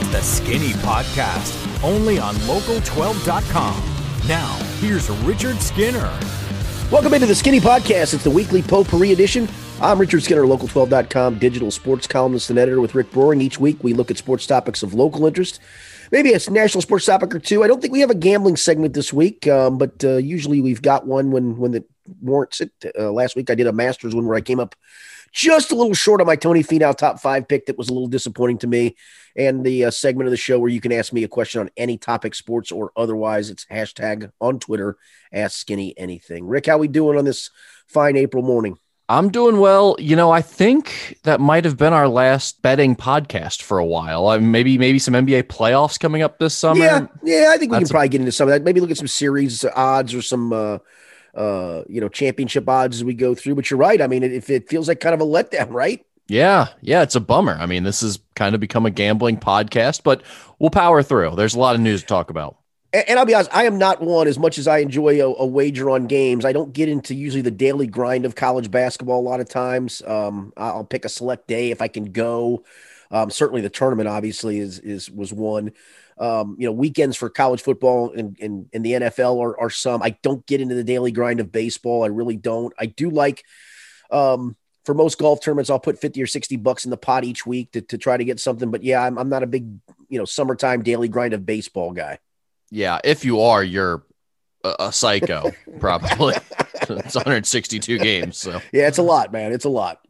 It's the Skinny Podcast, only on local12.com. Now, here's Richard Skinner. Welcome into the Skinny Podcast. It's the weekly potpourri edition. I'm Richard Skinner, local12.com digital sports columnist and editor with Rick Broering. Each week we look at sports topics of local interest. Maybe a national sports topic or two. I don't think we have a gambling segment this week, um, but uh, usually we've got one when when it warrants it. Uh, last week I did a Masters one where I came up just a little short on my Tony Finau top five pick. That was a little disappointing to me. And the uh, segment of the show where you can ask me a question on any topic, sports or otherwise. It's hashtag on Twitter, ask skinny anything. Rick, how we doing on this fine April morning? I'm doing well. You know, I think that might have been our last betting podcast for a while. Uh, maybe maybe some NBA playoffs coming up this summer. Yeah, yeah. I think we That's can probably get into some of that. Maybe look at some series odds or some uh, uh, you know championship odds as we go through. But you're right. I mean, if it feels like kind of a letdown, right? Yeah, yeah, it's a bummer. I mean, this has kind of become a gambling podcast, but we'll power through. There's a lot of news to talk about and, I'll be honest, I am not one as much as I enjoy a, a, wager on games. I don't get into usually the daily grind of college basketball a lot of times. Um, I'll pick a select day if I can go. Um, certainly, the tournament obviously is is was one. Um, you know, weekends for college football and, and, and the NFL are, are some. I don't get into the daily grind of baseball. I really don't. I do like, um, for most golf tournaments, I'll put 50 or 60 bucks in the pot each week to, to try to get something. But yeah, I'm, I'm not a big, you know, summertime daily grind of baseball guy. Yeah, if you are, you're a, a psycho, probably. it's 162 games. So yeah, it's a lot, man. It's a lot.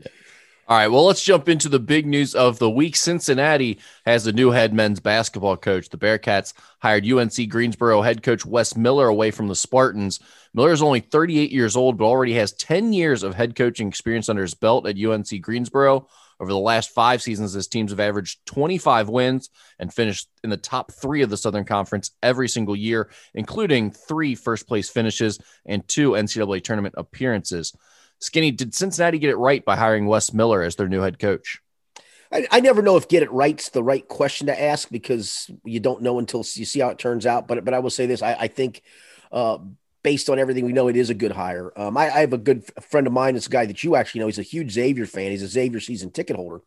All right, well, let's jump into the big news of the week. Cincinnati has a new head men's basketball coach. The Bearcats hired UNC Greensboro head coach Wes Miller away from the Spartans. Miller is only 38 years old, but already has 10 years of head coaching experience under his belt at UNC Greensboro. Over the last five seasons, his teams have averaged 25 wins and finished in the top three of the Southern Conference every single year, including three first place finishes and two NCAA tournament appearances. Skinny, did Cincinnati get it right by hiring Wes Miller as their new head coach? I, I, never know if get it right's the right question to ask because you don't know until you see how it turns out. But but I will say this: I, I think uh, based on everything we know, it is a good hire. Um, I, I, have a good friend of mine. It's a guy that you actually know. He's a huge Xavier fan. He's a Xavier season ticket holder.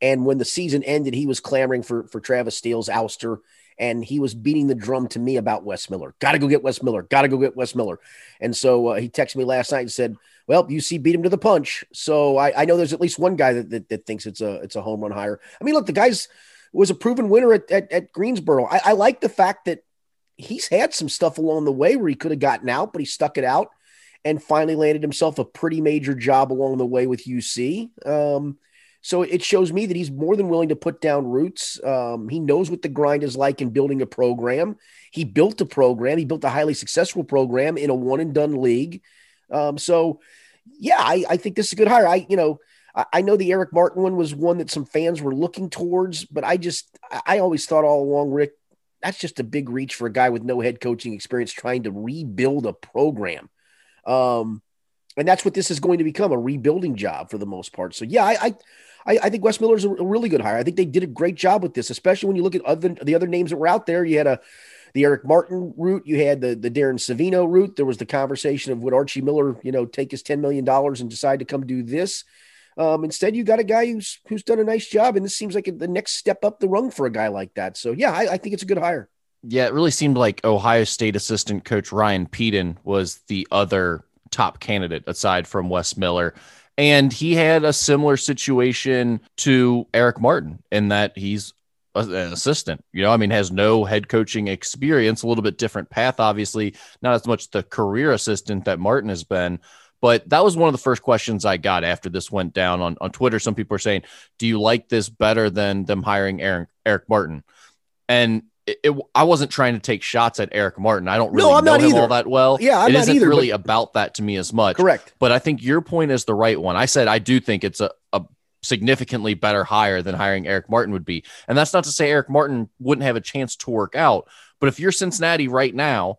And when the season ended, he was clamoring for for Travis Steele's ouster, and he was beating the drum to me about Wes Miller. Got to go get Wes Miller. Got to go get Wes Miller. And so uh, he texted me last night and said, "Well, UC beat him to the punch." So I, I know there's at least one guy that, that, that thinks it's a it's a home run hire. I mean, look, the guy's was a proven winner at, at, at Greensboro. I, I like the fact that he's had some stuff along the way where he could have gotten out, but he stuck it out and finally landed himself a pretty major job along the way with UC. Um, so it shows me that he's more than willing to put down roots. Um, he knows what the grind is like in building a program. He built a program. He built a highly successful program in a one and done league. Um, so, yeah, I, I, think this is a good hire. I, you know, I, I, know the Eric Martin one was one that some fans were looking towards, but I just, I always thought all along, Rick, that's just a big reach for a guy with no head coaching experience trying to rebuild a program. Um, and that's what this is going to become a rebuilding job for the most part. So, yeah, I, I, I think Wes Miller is a really good hire. I think they did a great job with this, especially when you look at other the other names that were out there. You had a the Eric Martin route, you had the the Darren Savino route. There was the conversation of would Archie Miller, you know, take his ten million dollars and decide to come do this. Um, instead, you got a guy who's who's done a nice job, and this seems like the next step up the rung for a guy like that. So, yeah, I, I think it's a good hire. Yeah, it really seemed like Ohio State assistant coach Ryan Pedon was the other top candidate aside from Wes Miller. And he had a similar situation to Eric Martin in that he's an assistant. You know, I mean, has no head coaching experience, a little bit different path, obviously, not as much the career assistant that Martin has been. But that was one of the first questions I got after this went down on, on Twitter. Some people are saying, Do you like this better than them hiring Aaron, Eric Martin? And it, it, I wasn't trying to take shots at Eric Martin. I don't really no, know him either. all that well. Yeah, I'm it not isn't either, really about that to me as much. Correct. But I think your point is the right one. I said I do think it's a, a significantly better hire than hiring Eric Martin would be. And that's not to say Eric Martin wouldn't have a chance to work out. But if you're Cincinnati right now,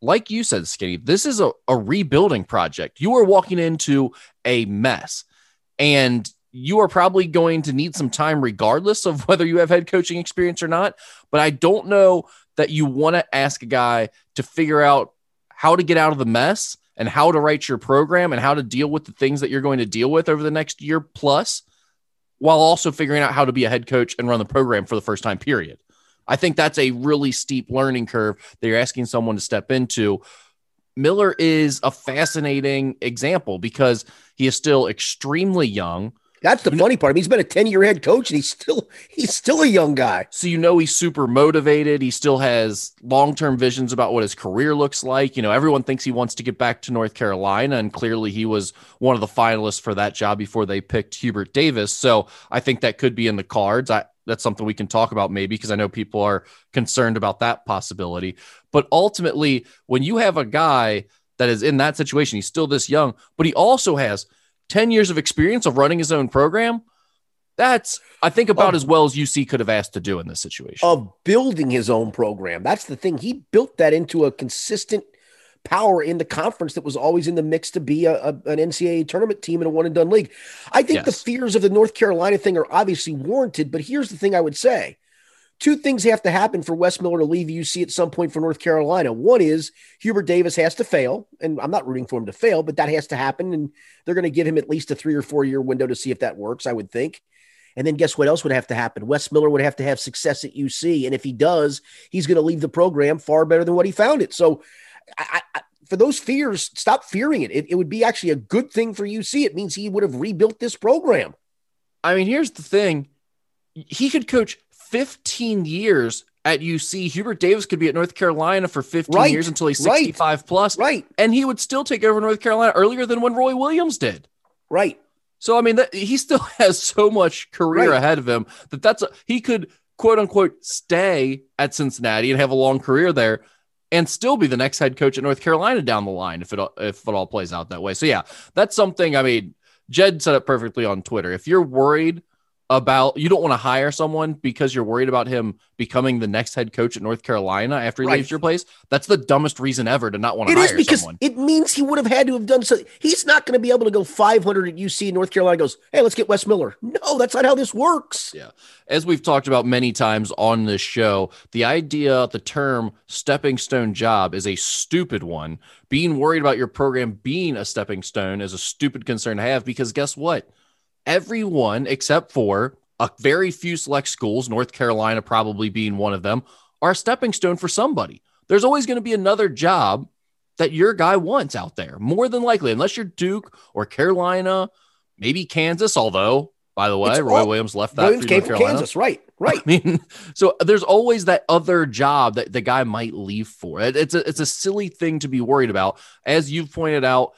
like you said, Skinny, this is a, a rebuilding project. You are walking into a mess. And you are probably going to need some time regardless of whether you have head coaching experience or not. But I don't know that you want to ask a guy to figure out how to get out of the mess and how to write your program and how to deal with the things that you're going to deal with over the next year plus while also figuring out how to be a head coach and run the program for the first time, period. I think that's a really steep learning curve that you're asking someone to step into. Miller is a fascinating example because he is still extremely young. That's the funny part. He's been a 10 year head coach and he's still he's still a young guy. So you know he's super motivated. He still has long-term visions about what his career looks like. You know, everyone thinks he wants to get back to North Carolina, and clearly he was one of the finalists for that job before they picked Hubert Davis. So I think that could be in the cards. I that's something we can talk about maybe because I know people are concerned about that possibility. But ultimately, when you have a guy that is in that situation, he's still this young, but he also has 10 years of experience of running his own program. That's, I think, about as well as UC could have asked to do in this situation. Of building his own program. That's the thing. He built that into a consistent power in the conference that was always in the mix to be a, a an NCAA tournament team in a one and done league. I think yes. the fears of the North Carolina thing are obviously warranted, but here's the thing I would say. Two things have to happen for Wes Miller to leave UC at some point for North Carolina. One is Hubert Davis has to fail, and I'm not rooting for him to fail, but that has to happen. And they're going to give him at least a three or four year window to see if that works, I would think. And then guess what else would have to happen? Wes Miller would have to have success at UC. And if he does, he's going to leave the program far better than what he found it. So I, I, for those fears, stop fearing it. it. It would be actually a good thing for UC. It means he would have rebuilt this program. I mean, here's the thing he could coach 15 years at UC. Hubert Davis could be at North Carolina for 15 right. years until he's 65 right. plus. Right. And he would still take over North Carolina earlier than when Roy Williams did. Right. So, I mean, that, he still has so much career right. ahead of him that that's a, he could quote unquote stay at Cincinnati and have a long career there and still be the next head coach at North Carolina down the line if it if it all plays out that way. So yeah, that's something. I mean, Jed said it perfectly on Twitter. If you're worried about you don't want to hire someone because you're worried about him becoming the next head coach at North Carolina after he right. leaves your place. That's the dumbest reason ever to not want to it hire is because someone. It means he would have had to have done so. He's not going to be able to go 500 at UC. North Carolina goes, hey, let's get Wes Miller. No, that's not how this works. Yeah, as we've talked about many times on this show, the idea, the term stepping stone job is a stupid one. Being worried about your program being a stepping stone is a stupid concern to have because guess what? Everyone except for a very few select schools, North Carolina probably being one of them, are a stepping stone for somebody. There's always going to be another job that your guy wants out there, more than likely, unless you're Duke or Carolina, maybe Kansas. Although, by the way, it's Roy all, Williams left that Williams came from Kansas, right? Right. I mean, so there's always that other job that the guy might leave for. It's a it's a silly thing to be worried about, as you've pointed out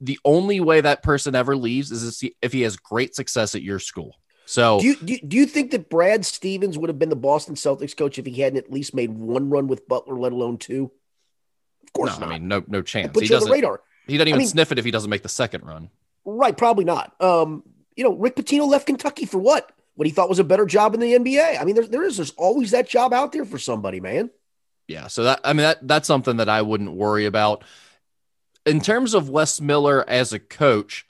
the only way that person ever leaves is if he has great success at your school. So, do you, do you, do you think that Brad Stevens would have been the Boston Celtics coach if he hadn't at least made one run with Butler, let alone two? Of course, no, not. I mean, no, no chance. He the radar. He doesn't even I mean, sniff it if he doesn't make the second run. Right, probably not. Um, you know, Rick Pitino left Kentucky for what? What he thought was a better job in the NBA. I mean, there, there is there's always that job out there for somebody, man. Yeah, so that I mean that that's something that I wouldn't worry about in terms of Wes Miller as a coach,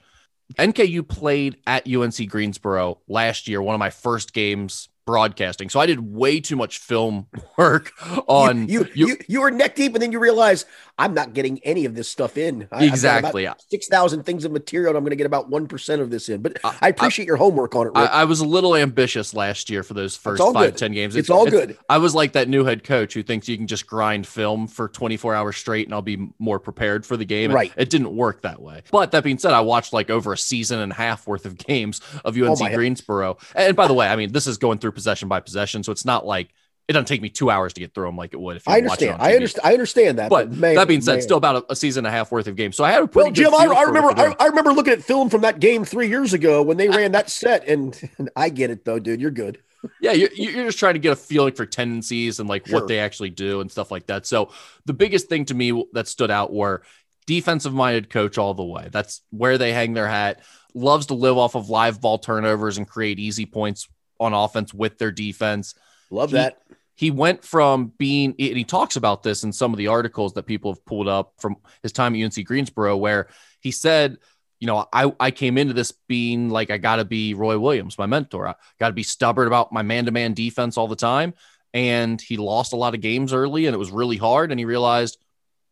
NKU played at UNC Greensboro last year, one of my first games broadcasting. So I did way too much film work on you. You, you, you were neck deep, and then you realize I'm not getting any of this stuff in. I, exactly, six thousand things of material. And I'm going to get about one percent of this in. But I, I appreciate I, your homework on it. I, I, was a little ambitious last year for those first five good. ten games. It's, it's all it's, good. I was like that new head coach who thinks you can just grind film for 24 hours straight, and I'll be more prepared for the game. Right. It, it didn't work that way. But that being said, I watched like over a season and a half worth of games of UNC oh Greensboro. And by the way, I mean this is going through possession by possession, so it's not like it doesn't take me two hours to get through them like it would if I understand. I understand. I understand that. But, but man, that being said, man. still about a, a, season and a half worth of games. So I had a pretty well, Jim. I, I, remember. I, I, remember looking at film from that game three years ago when they ran that set, and, and I get it though, dude. You're good. yeah, you're, you're just trying to get a feeling for tendencies and like sure. what they actually do and stuff like that. So the biggest thing to me that stood out were defensive minded coach all the way. That's where they hang their hat. Loves to live off of live ball turnovers and create easy points on offense with their defense. Love he, that he went from being, and he talks about this in some of the articles that people have pulled up from his time at UNC Greensboro, where he said, you know, I, I came into this being like, I got to be Roy Williams, my mentor. I got to be stubborn about my man to man defense all the time. And he lost a lot of games early and it was really hard. And he realized,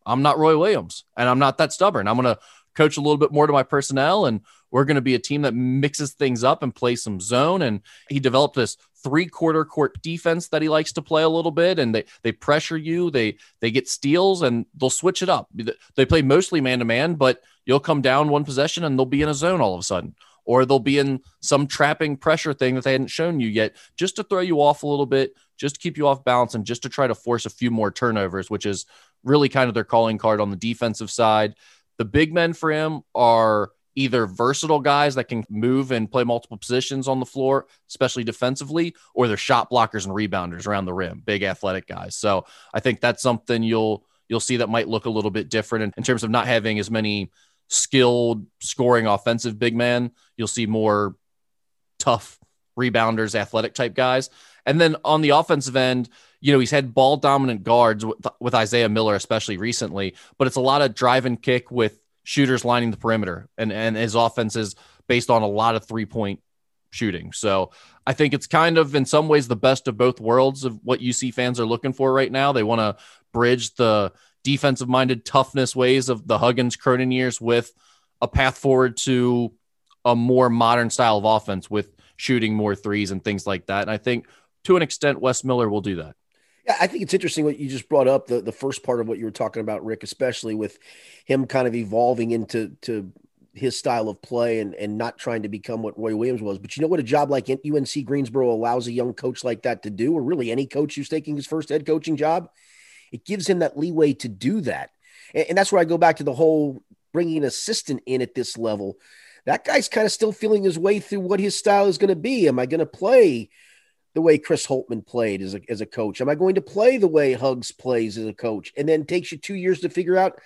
I'm not Roy Williams and I'm not that stubborn. I'm going to coach a little bit more to my personnel and we're going to be a team that mixes things up and plays some zone. And he developed this three quarter court defense that he likes to play a little bit and they they pressure you they they get steals and they'll switch it up. They play mostly man to man but you'll come down one possession and they'll be in a zone all of a sudden or they'll be in some trapping pressure thing that they hadn't shown you yet just to throw you off a little bit just to keep you off balance and just to try to force a few more turnovers which is really kind of their calling card on the defensive side. The big men for him are either versatile guys that can move and play multiple positions on the floor, especially defensively, or they're shot blockers and rebounders around the rim, big athletic guys. So I think that's something you'll you'll see that might look a little bit different in, in terms of not having as many skilled scoring offensive big men. You'll see more tough rebounders, athletic type guys. And then on the offensive end, you know, he's had ball dominant guards with, with Isaiah Miller, especially recently, but it's a lot of drive and kick with shooters lining the perimeter, and and his offense is based on a lot of three point shooting. So I think it's kind of in some ways the best of both worlds of what UC fans are looking for right now. They want to bridge the defensive minded toughness ways of the Huggins Cronin years with a path forward to a more modern style of offense with shooting more threes and things like that. And I think to an extent, Wes Miller will do that. Yeah, I think it's interesting what you just brought up the the first part of what you were talking about, Rick, especially with him kind of evolving into to his style of play and and not trying to become what Roy Williams was. But you know what a job like UNC Greensboro allows a young coach like that to do, or really any coach who's taking his first head coaching job, it gives him that leeway to do that. And, and that's where I go back to the whole bringing an assistant in at this level. That guy's kind of still feeling his way through what his style is going to be. Am I going to play? The way Chris Holtmann played as a, as a coach? Am I going to play the way Hugs plays as a coach? And then takes you two years to figure out,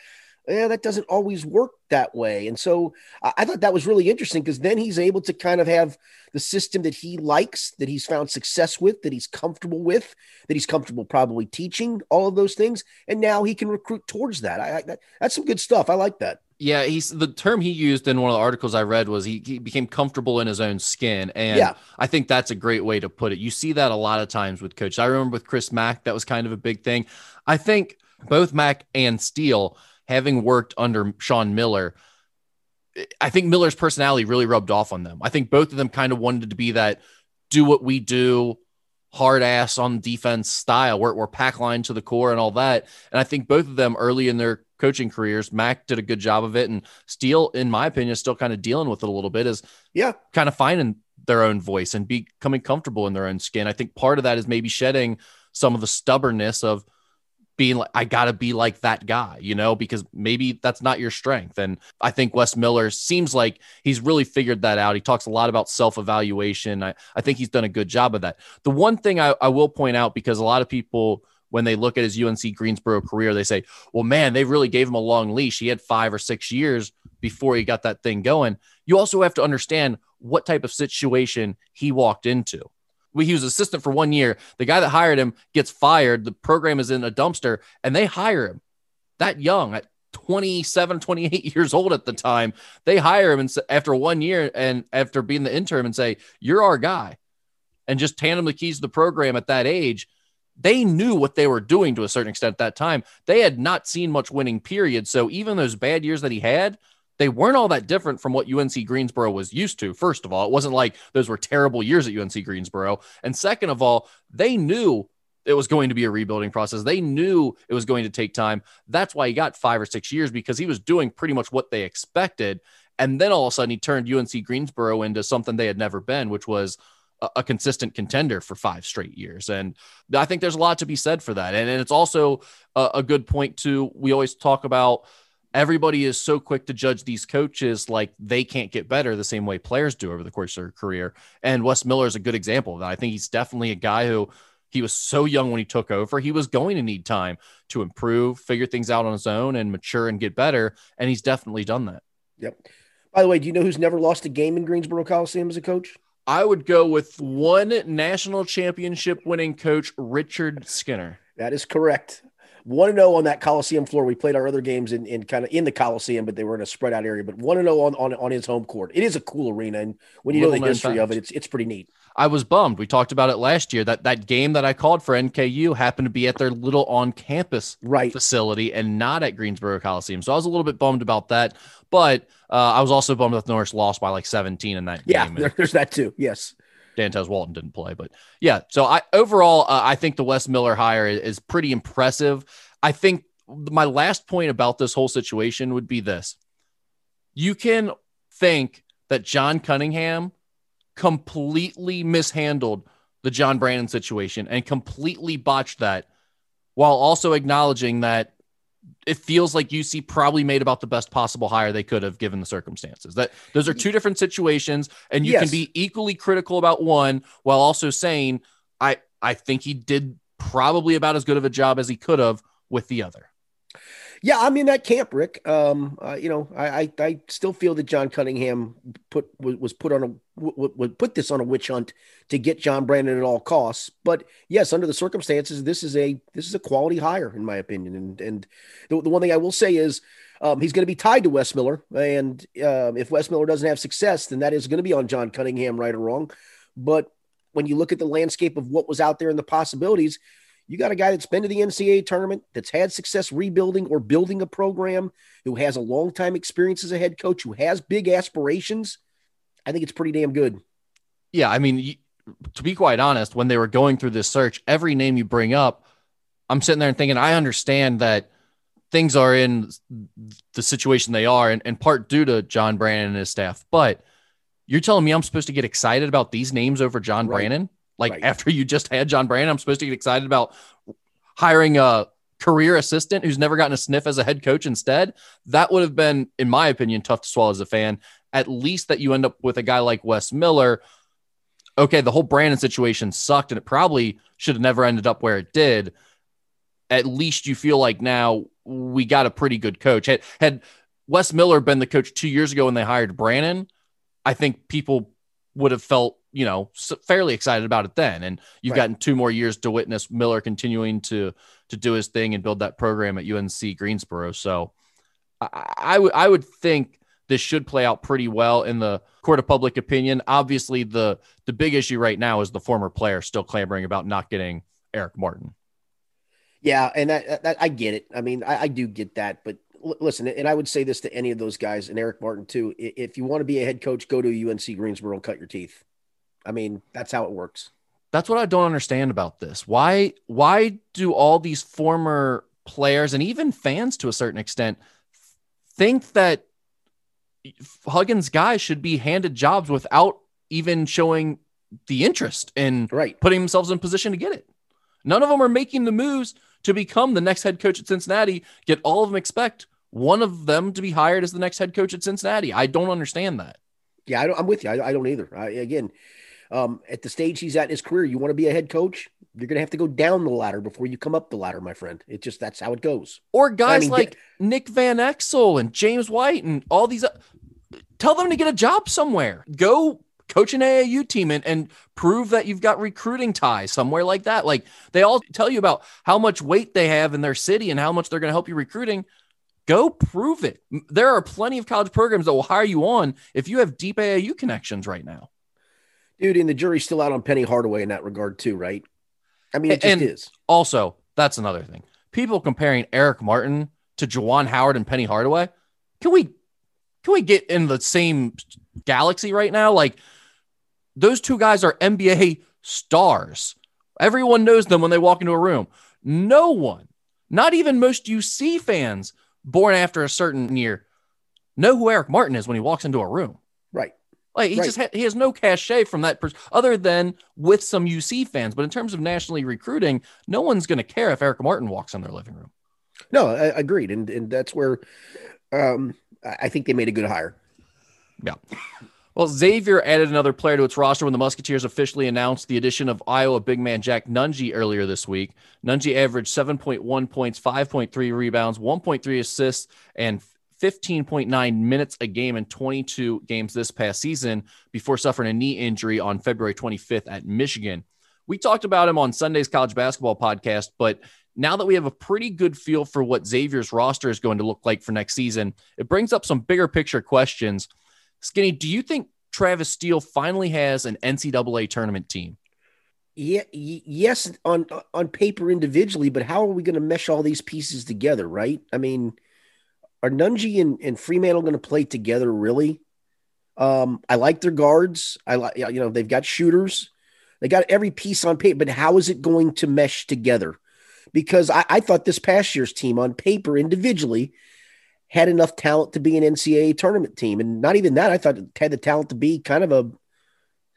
yeah, that doesn't always work that way. And so I, I thought that was really interesting because then he's able to kind of have the system that he likes, that he's found success with, that he's comfortable with, that he's comfortable probably teaching all of those things. And now he can recruit towards that. I, I that, that's some good stuff. I like that. Yeah, he's the term he used in one of the articles I read was he, he became comfortable in his own skin. And yeah. I think that's a great way to put it. You see that a lot of times with coaches. I remember with Chris Mack, that was kind of a big thing. I think both Mack and Steele, having worked under Sean Miller, I think Miller's personality really rubbed off on them. I think both of them kind of wanted to be that do what we do, hard ass on defense style. We're, we're pack line to the core and all that. And I think both of them early in their coaching careers. Mack did a good job of it, and Steele, in my opinion, is still kind of dealing with it a little bit. Is yeah, kind of finding their own voice and becoming comfortable in their own skin. I think part of that is maybe shedding some of the stubbornness of being like, I got to be like that guy, you know, because maybe that's not your strength. And I think Wes Miller seems like he's really figured that out. He talks a lot about self evaluation. I, I think he's done a good job of that. The one thing I, I will point out, because a lot of people when they look at his UNC Greensboro career, they say, well, man, they really gave him a long leash. He had five or six years before he got that thing going. You also have to understand what type of situation he walked into. He was assistant for one year. The guy that hired him gets fired. The program is in a dumpster and they hire him that young at 27, 28 years old at the time. They hire him and after one year and after being the interim and say, you're our guy and just hand him the keys to the program at that age they knew what they were doing to a certain extent at that time. They had not seen much winning, period. So even those bad years that he had, they weren't all that different from what UNC Greensboro was used to. First of all, it wasn't like those were terrible years at UNC Greensboro. And second of all, they knew it was going to be a rebuilding process. They knew it was going to take time. That's why he got five or six years because he was doing pretty much what they expected. And then all of a sudden, he turned UNC Greensboro into something they had never been, which was a, consistent contender for five straight years. And I think there's a lot to be said for that. And, and it's also a, a good point to we always talk about everybody is so quick to judge these coaches like they can't get better the same way players do over the course of their career. And Wes Miller is a good example of that. I think he's definitely a guy who he was so young when he took over. He was going to need time to improve, figure things out on his own, and mature and get better. And he's definitely done that. Yep. By the way, do you know who's never lost a game in Greensboro Coliseum as a coach? I would go with one national championship winning coach, Richard Skinner. That is correct. One to zero on that Coliseum floor. We played our other games in, in kind of in the Coliseum, but they were in a spread out area. But one to zero on, on on his home court. It is a cool arena, and when you Little know the history fact. of it, it's it's pretty neat. I was bummed. We talked about it last year that that game that I called for NKU happened to be at their little on campus right. facility and not at Greensboro Coliseum. So I was a little bit bummed about that. But uh, I was also bummed that Norse lost by like 17 in that yeah, game. Yeah, there's that too. Yes. Dantez Walton didn't play, but yeah. So I overall, uh, I think the Wes Miller hire is, is pretty impressive. I think my last point about this whole situation would be this: you can think that John Cunningham completely mishandled the John Brannen situation and completely botched that while also acknowledging that it feels like UC probably made about the best possible hire they could have given the circumstances. That those are two different situations and you yes. can be equally critical about one while also saying I I think he did probably about as good of a job as he could have with the other. Yeah, I'm in that camp, Rick. Um, uh, you know, I, I, I still feel that John Cunningham put was put on a would put this on a witch hunt to get John Brannen at all costs. But yes, under the circumstances, this is a this is a quality hire in my opinion. And and the, the one thing I will say is um, he's going to be tied to Wes Miller, and um, if Wes Miller doesn't have success, then that is going to be on John Cunningham, right or wrong. But when you look at the landscape of what was out there and the possibilities, you got a guy that's been to the NCAA tournament, that's had success rebuilding or building a program, who has a long time experience as a head coach, who has big aspirations. I think it's pretty damn good. Yeah, I mean, to be quite honest, when they were going through this search, every name you bring up, I'm sitting there and thinking, I understand that things are in the situation they are, and, and part due to John Brannen and his staff. But you're telling me I'm supposed to get excited about these names over John right. Brannen? Like right. after you just had John Brannen, I'm supposed to get excited about hiring a career assistant who's never gotten a sniff as a head coach instead. That would have been, in my opinion, tough to swallow as a fan. At least that you end up with a guy like Wes Miller. Okay, the whole Brannen situation sucked and it probably should have never ended up where it did. At least you feel like now we got a pretty good coach. Had, had Wes Miller been the coach two years ago when they hired Brannen, I think people would have felt you know fairly excited about it then and you've right. gotten two more years to witness miller continuing to to do his thing and build that program at unc greensboro so I, I would i would think this should play out pretty well in the court of public opinion obviously the the big issue right now is the former player still clamoring about not getting eric martin yeah and that, that i get it i mean I, I do get that but listen, and I would say this to any of those guys and Eric Martin too. If you want to be a head coach, go to UNC Greensboro and cut your teeth. I mean, that's how it works. That's what I don't understand about this. Why why do all these former players and even fans to a certain extent think that Huggins guys should be handed jobs without even showing the interest in right. putting themselves in position to get it? None of them are making the moves to become the next head coach at Cincinnati. Get all of them expect one of them to be hired as the next head coach at Cincinnati. I don't understand that. Yeah, I am with you. I, I don't either. I, again, um, at the stage he's at in his career, you want to be a head coach, you're going to have to go down the ladder before you come up the ladder, my friend. It just that's how it goes. Or guys I mean, like get, Nick Van Exel and James White and all these. Uh, tell them to get a job somewhere. Go coach an AAU team and, and prove that you've got recruiting ties somewhere like that. Like they all tell you about how much weight they have in their city and how much they're going to help you recruiting. Go prove it. There are plenty of college programs that will hire you on if you have deep AAU connections right now. Dude, and the jury's still out on Penny Hardaway in that regard too, right? I mean, it just and is. Also, that's another thing. People comparing Eric Martin to Juwan Howard and Penny Hardaway. Can we can we get in the same galaxy right now? Like those two guys are NBA stars. Everyone knows them when they walk into a room. No one, not even most UC fans born after a certain year, know who Eric Martin is when he walks into a room. Like he right. just ha- he has no cachet from that person, other than with some UC fans. But in terms of nationally recruiting, no one's going to care if Eric Martin walks in their living room. No, I, agreed, and and that's where um, I think they made a good hire. Yeah. Well, Xavier added another player to its roster when the Musketeers officially announced the addition of Iowa big man Jack Nunge earlier this week. Nunge averaged 7.1 points, 5.3 rebounds, 1.3 assists, and 15.9 minutes a game in 22 games this past season before suffering a knee injury on February 25th at Michigan. We talked about him on Sunday's college basketball podcast, but now that we have a pretty good feel for what Xavier's roster is going to look like for next season, it brings up some bigger picture questions. Skinny, do you think Travis Steele finally has an NCAA tournament team? Yeah, yes, on on paper individually, but how are we going to mesh all these pieces together, right? I mean, are Nunge and, and Freemantle going to play together really? Um, I like their guards. I like you know they've got shooters. They got every piece on paper, but how is it going to mesh together? Because I, I thought this past year's team on paper individually had enough talent to be an NCAA tournament team, and not even that. I thought it had the talent to be kind of a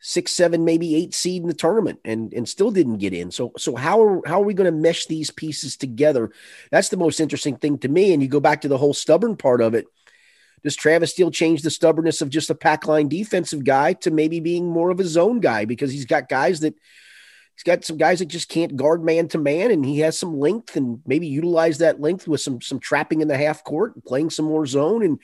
six, seven, maybe eight seed in the tournament, and and still didn't get in. So so how are how are we going to mesh these pieces together? That's the most interesting thing to me. And you go back to the whole stubborn part of it does Travis Steele change the stubbornness of just a pack line defensive guy to maybe being more of a zone guy because he's got guys that he's got some guys that just can't guard man to man and he has some length and maybe utilize that length with some some trapping in the half court and playing some more zone and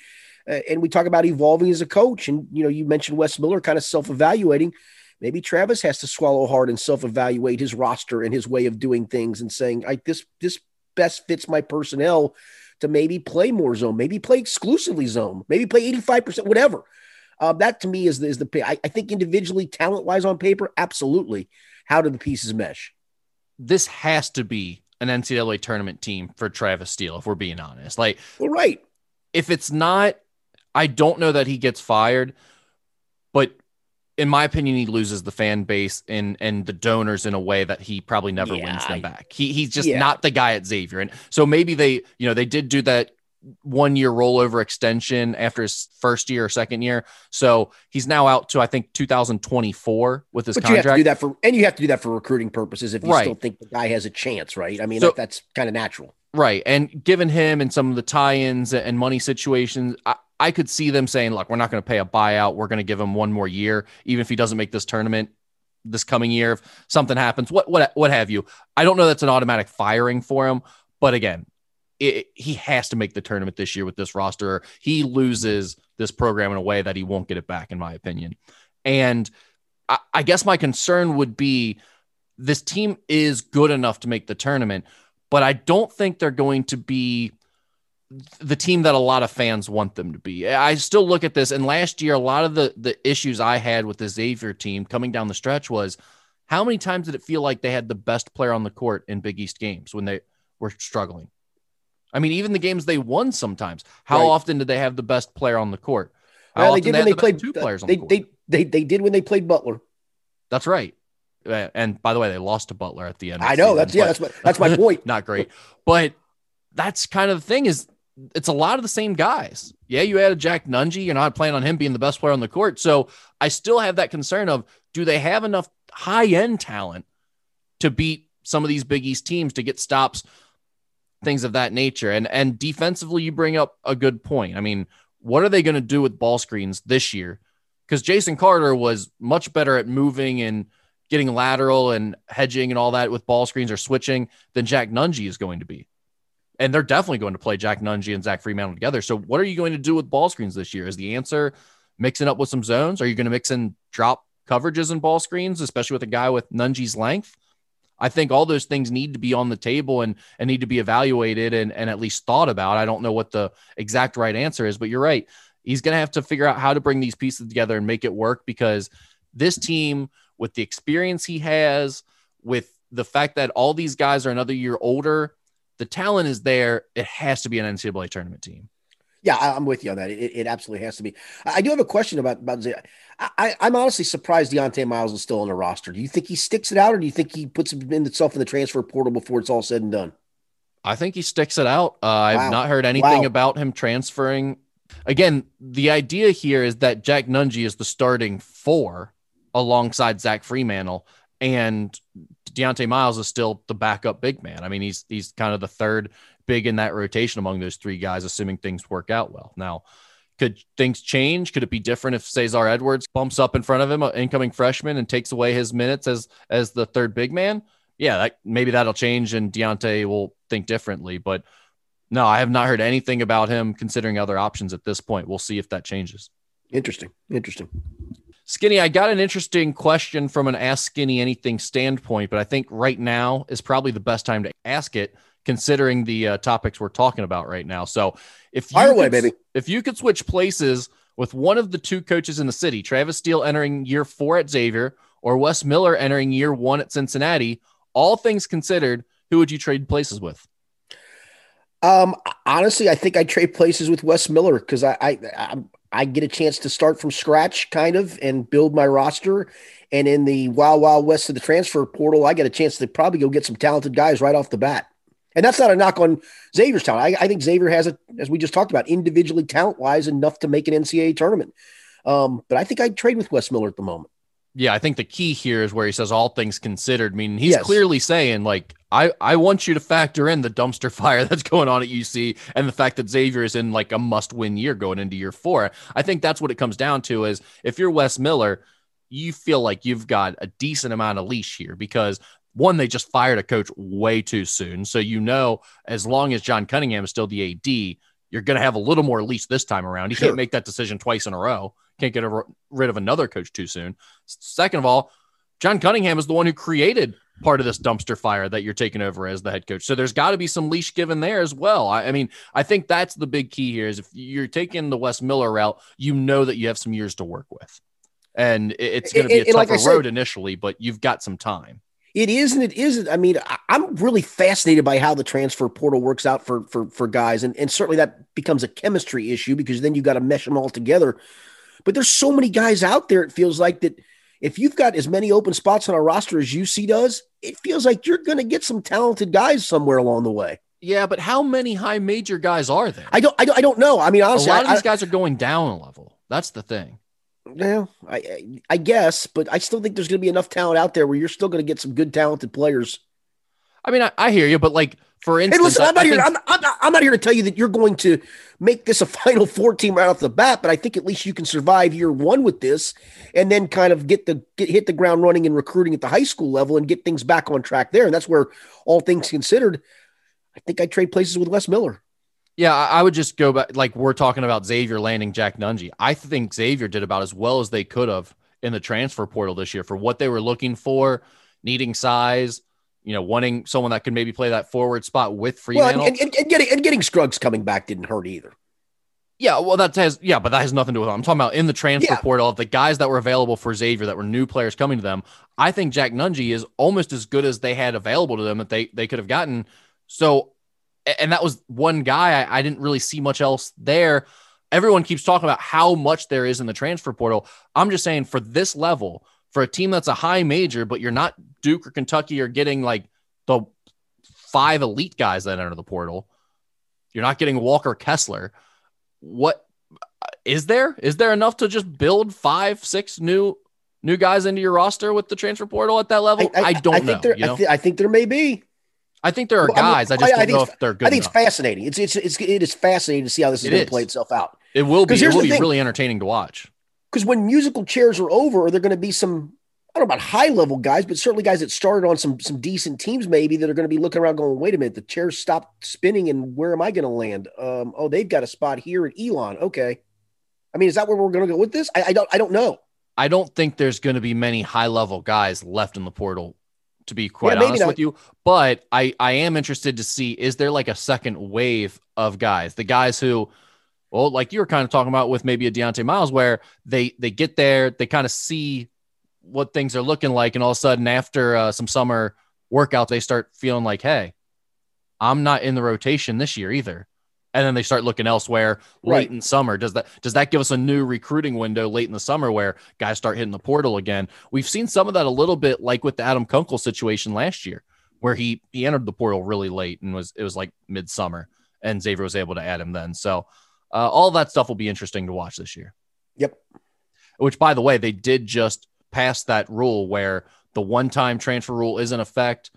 uh, and we talk about evolving as a coach and you know you mentioned Wes Miller kind of self-evaluating maybe Travis has to swallow hard and self-evaluate his roster and his way of doing things and saying I this this best fits my personnel to maybe play more zone, maybe play exclusively zone, maybe play 85%, whatever. Uh, that to me is the, is the I, I think individually, talent wise on paper, absolutely. How do the pieces mesh? This has to be an NCAA tournament team for Travis Steele, if we're being honest. Like, well, right. If it's not, I don't know that he gets fired, but in my opinion, he loses the fan base and and the donors in a way that he probably never yeah, wins them back. He he's just yeah. not the guy at Xavier, and so maybe they you know they did do that one year rollover extension after his first year or second year. So he's now out to I think 2024 with his but contract. You have to do that for and you have to do that for recruiting purposes if you right. still think the guy has a chance, right? I mean so, that, that's kind of natural. Right. And given him and some of the tie-ins and money situations, I, I could see them saying, look, we're not going to pay a buyout. We're going to give him one more year, even if he doesn't make this tournament this coming year. If something happens, what what what have you? I don't know that's an automatic firing for him, but again, it, he has to make the tournament this year with this roster. He loses this program in a way that he won't get it back, in my opinion. And I, I guess my concern would be this team is good enough to make the tournament, but I don't think they're going to be the team that a lot of fans want them to be. I still look at this, and last year, a lot of the the issues I had with the Xavier team coming down the stretch was how many times did it feel like they had the best player on the court in Big East games when they were struggling? I mean, even the games they won sometimes. How right. often did they have the best player on the court? Well, they did when they, they played two players. They, the they, they they did when they played Butler. That's right. Uh, and by the way, they lost to Butler at the end. I know that's yeah, that's my that's my point. not great, but that's kind of the thing is it's a lot of the same guys. Yeah, you added Jack Nunge. You're not planning on him being the best player on the court. So I still have that concern of do they have enough high end talent to beat some of these Big East teams to get stops, things of that nature. And and defensively, you bring up a good point. I mean, what are they going to do with ball screens this year? Because Jason Carter was much better at moving and getting lateral and hedging and all that with ball screens or switching than Jack Nunge is going to be and they're definitely going to play Jack Nunge and Zach Freemantle together. So, what are you going to do with ball screens this year? Is the answer mixing up with some zones? Are you going to mix in drop coverages and ball screens, especially with a guy with Nunge's length? I think all those things need to be on the table and, and need to be evaluated and, and at least thought about. I don't know what the exact right answer is, but you're right. He's going to have to figure out how to bring these pieces together and make it work because this team, with the experience he has, with the fact that all these guys are another year older, the talent is there. It has to be an NCAA tournament team. Yeah, I'm with you on that. It, it absolutely has to be. I do have a question about about. I, am honestly surprised Dieonte Miles is still on the roster. Do you think he sticks it out, or do you think he puts himself in the transfer portal before it's all said and done? I think he sticks it out. Uh, I've not heard anything wow. about him transferring. Again, the idea here is that Jack Nunge is the starting four alongside Zach Freemantle, and Dieonte Miles is still the backup big man. I mean, he's he's kind of the third big in that rotation among those three guys, assuming things work out well. Now, could things change? Could it be different if Cesare Edwards bumps up in front of him, an incoming freshman, and takes away his minutes as as the third big man? Yeah, that, maybe that'll change, and Dieonte will think differently. But no, I have not heard anything about him considering other options at this point. We'll see if that changes. Interesting. Interesting. Skinny, I got an interesting question from an Ask Skinny Anything standpoint, but I think right now is probably the best time to ask it, considering the uh, topics we're talking about right now. So, if you could, away, baby. if you could switch places with one of the two coaches in the city, Travis Steele entering year four at Xavier or Wes Miller entering year one at Cincinnati, all things considered, who would you trade places with? Um, honestly, I think I trade places with Wes Miller because I, I I get a chance to start from scratch, kind of, and build my roster. And in the wild wild west of the transfer portal, I get a chance to probably go get some talented guys right off the bat. And that's not a knock on Xavier's talent. I, I think Xavier has a, as we just talked about, individually talent wise enough to make an NCAA tournament. Um, but I think I'd trade with Wes Miller at the moment. Yeah, I think the key here is where he says all things considered. I mean, he's Yes. clearly saying like I I want you to factor in the dumpster fire that's going on at UC and the fact that Xavier is in like a must-win year going into year 4. I think that's what it comes down to is if you're Wes Miller, you feel like you've got a decent amount of leash here because one they just fired a coach way too soon. So you know as long as John Cunningham is still the AD, you're going to have a little more leash this time around. You Sure. can't make that decision twice in a row. Can't get a, rid of another coach too soon. Second of all, John Cunningham is the one who created part of this dumpster fire that you're taking over as the head coach. So there's got to be some leash given there as well. I, I mean, I think that's the big key here is if you're taking the Wes Miller route, you know that you have some years to work with. And it- it's going to be a And- and like I tougher said- road initially, but you've got some time. It is and it isn't. I mean, I, I'm really fascinated by how the transfer portal works out for for for guys, and and certainly that becomes a chemistry issue because then you got to mesh them all together. But there's so many guys out there. It feels like that if you've got as many open spots on a roster as UC does, it feels like you're going to get some talented guys somewhere along the way. Yeah, but how many high major guys are there? I don't. I don't. I don't know. I mean, honestly, a lot of I, these guys are going down a level. That's the thing. Yeah, I, I I guess, but I still think there's going to be enough talent out there where you're still going to get some good, talented players. I mean, I, I hear you, but like for Hey, listen, I'm not here. think- I'm, I'm, not, I'm not here to tell you that you're going to make this a Final Four team right off the bat, but I think at least you can survive year one with this, and then kind of get the get hit the ground running in recruiting at the high school level and get things back on track there. And that's where all things considered, I think I trade places with Wes Miller. Yeah, I would just go back. Like we're talking about Xavier landing Jack Nunge. I think Xavier did about as well as they could have in the transfer portal this year for what they were looking for, needing size, you know, wanting someone that could maybe play that forward spot with Well, and, and, and getting and getting Scruggs coming back didn't hurt either. yeah, well, that has yeah, but that has nothing to do with it. I'm talking about in the transfer Yeah. portal the guys that were available for Xavier that were new players coming to them. I think Jack Nunge is almost as good as they had available to them that they they could have gotten. So, and that was one guy. I, I didn't really see much else there. Everyone keeps talking about how much there is in the transfer portal. I'm just saying for this level, for a team that's a high major, but you're not Duke or Kentucky or getting like the five elite guys that enter the portal. You're not getting Walker Kessler. What uh, is there? Is there enough to just build five, six new new guys into your roster with the transfer portal at that level? I, don't I know. think there, you know? I, thi- I think there may be. I think there are Well, I mean, guys. I, just I- I don't think know if they're good. I think enough. it's fascinating. It's it's, it's it is fascinating to see how this is going to play itself out. It will be. It will be thing. really entertaining to watch. because when musical chairs are over, they're going to be some I don't know about high level guys, but certainly guys that started on some some decent teams maybe that are going to be looking around going, wait a minute, the chairs stopped spinning, and where am I going to land? Um, oh, they've got a spot here at Elon. Okay, I mean, is that where we're going to go with this? I, I don't I don't know. I don't think there's going to be many high level guys left in the portal, to be quite maybe honest not. with you. But I, I am interested to see is there like a second wave of guys, the guys who, well, like you were kind of talking about with maybe a Dieonte Miles, where they they get there, they kind of see what things are looking like, and all of a sudden after uh, some summer workouts, they start feeling like, hey, I'm not in the rotation this year either. And then they start looking elsewhere late Right. in summer. Does that does that give us a new recruiting window late in the summer where guys start hitting the portal again? We've seen some of that a little bit, like with the Adam Kunkel situation last year, where he he entered the portal really late and was it was like midsummer, and Xavier was able to add him then. So uh, all that stuff will be interesting to watch this year. Yep. Which, by the way, they did just pass that rule where the one time transfer rule is in effect.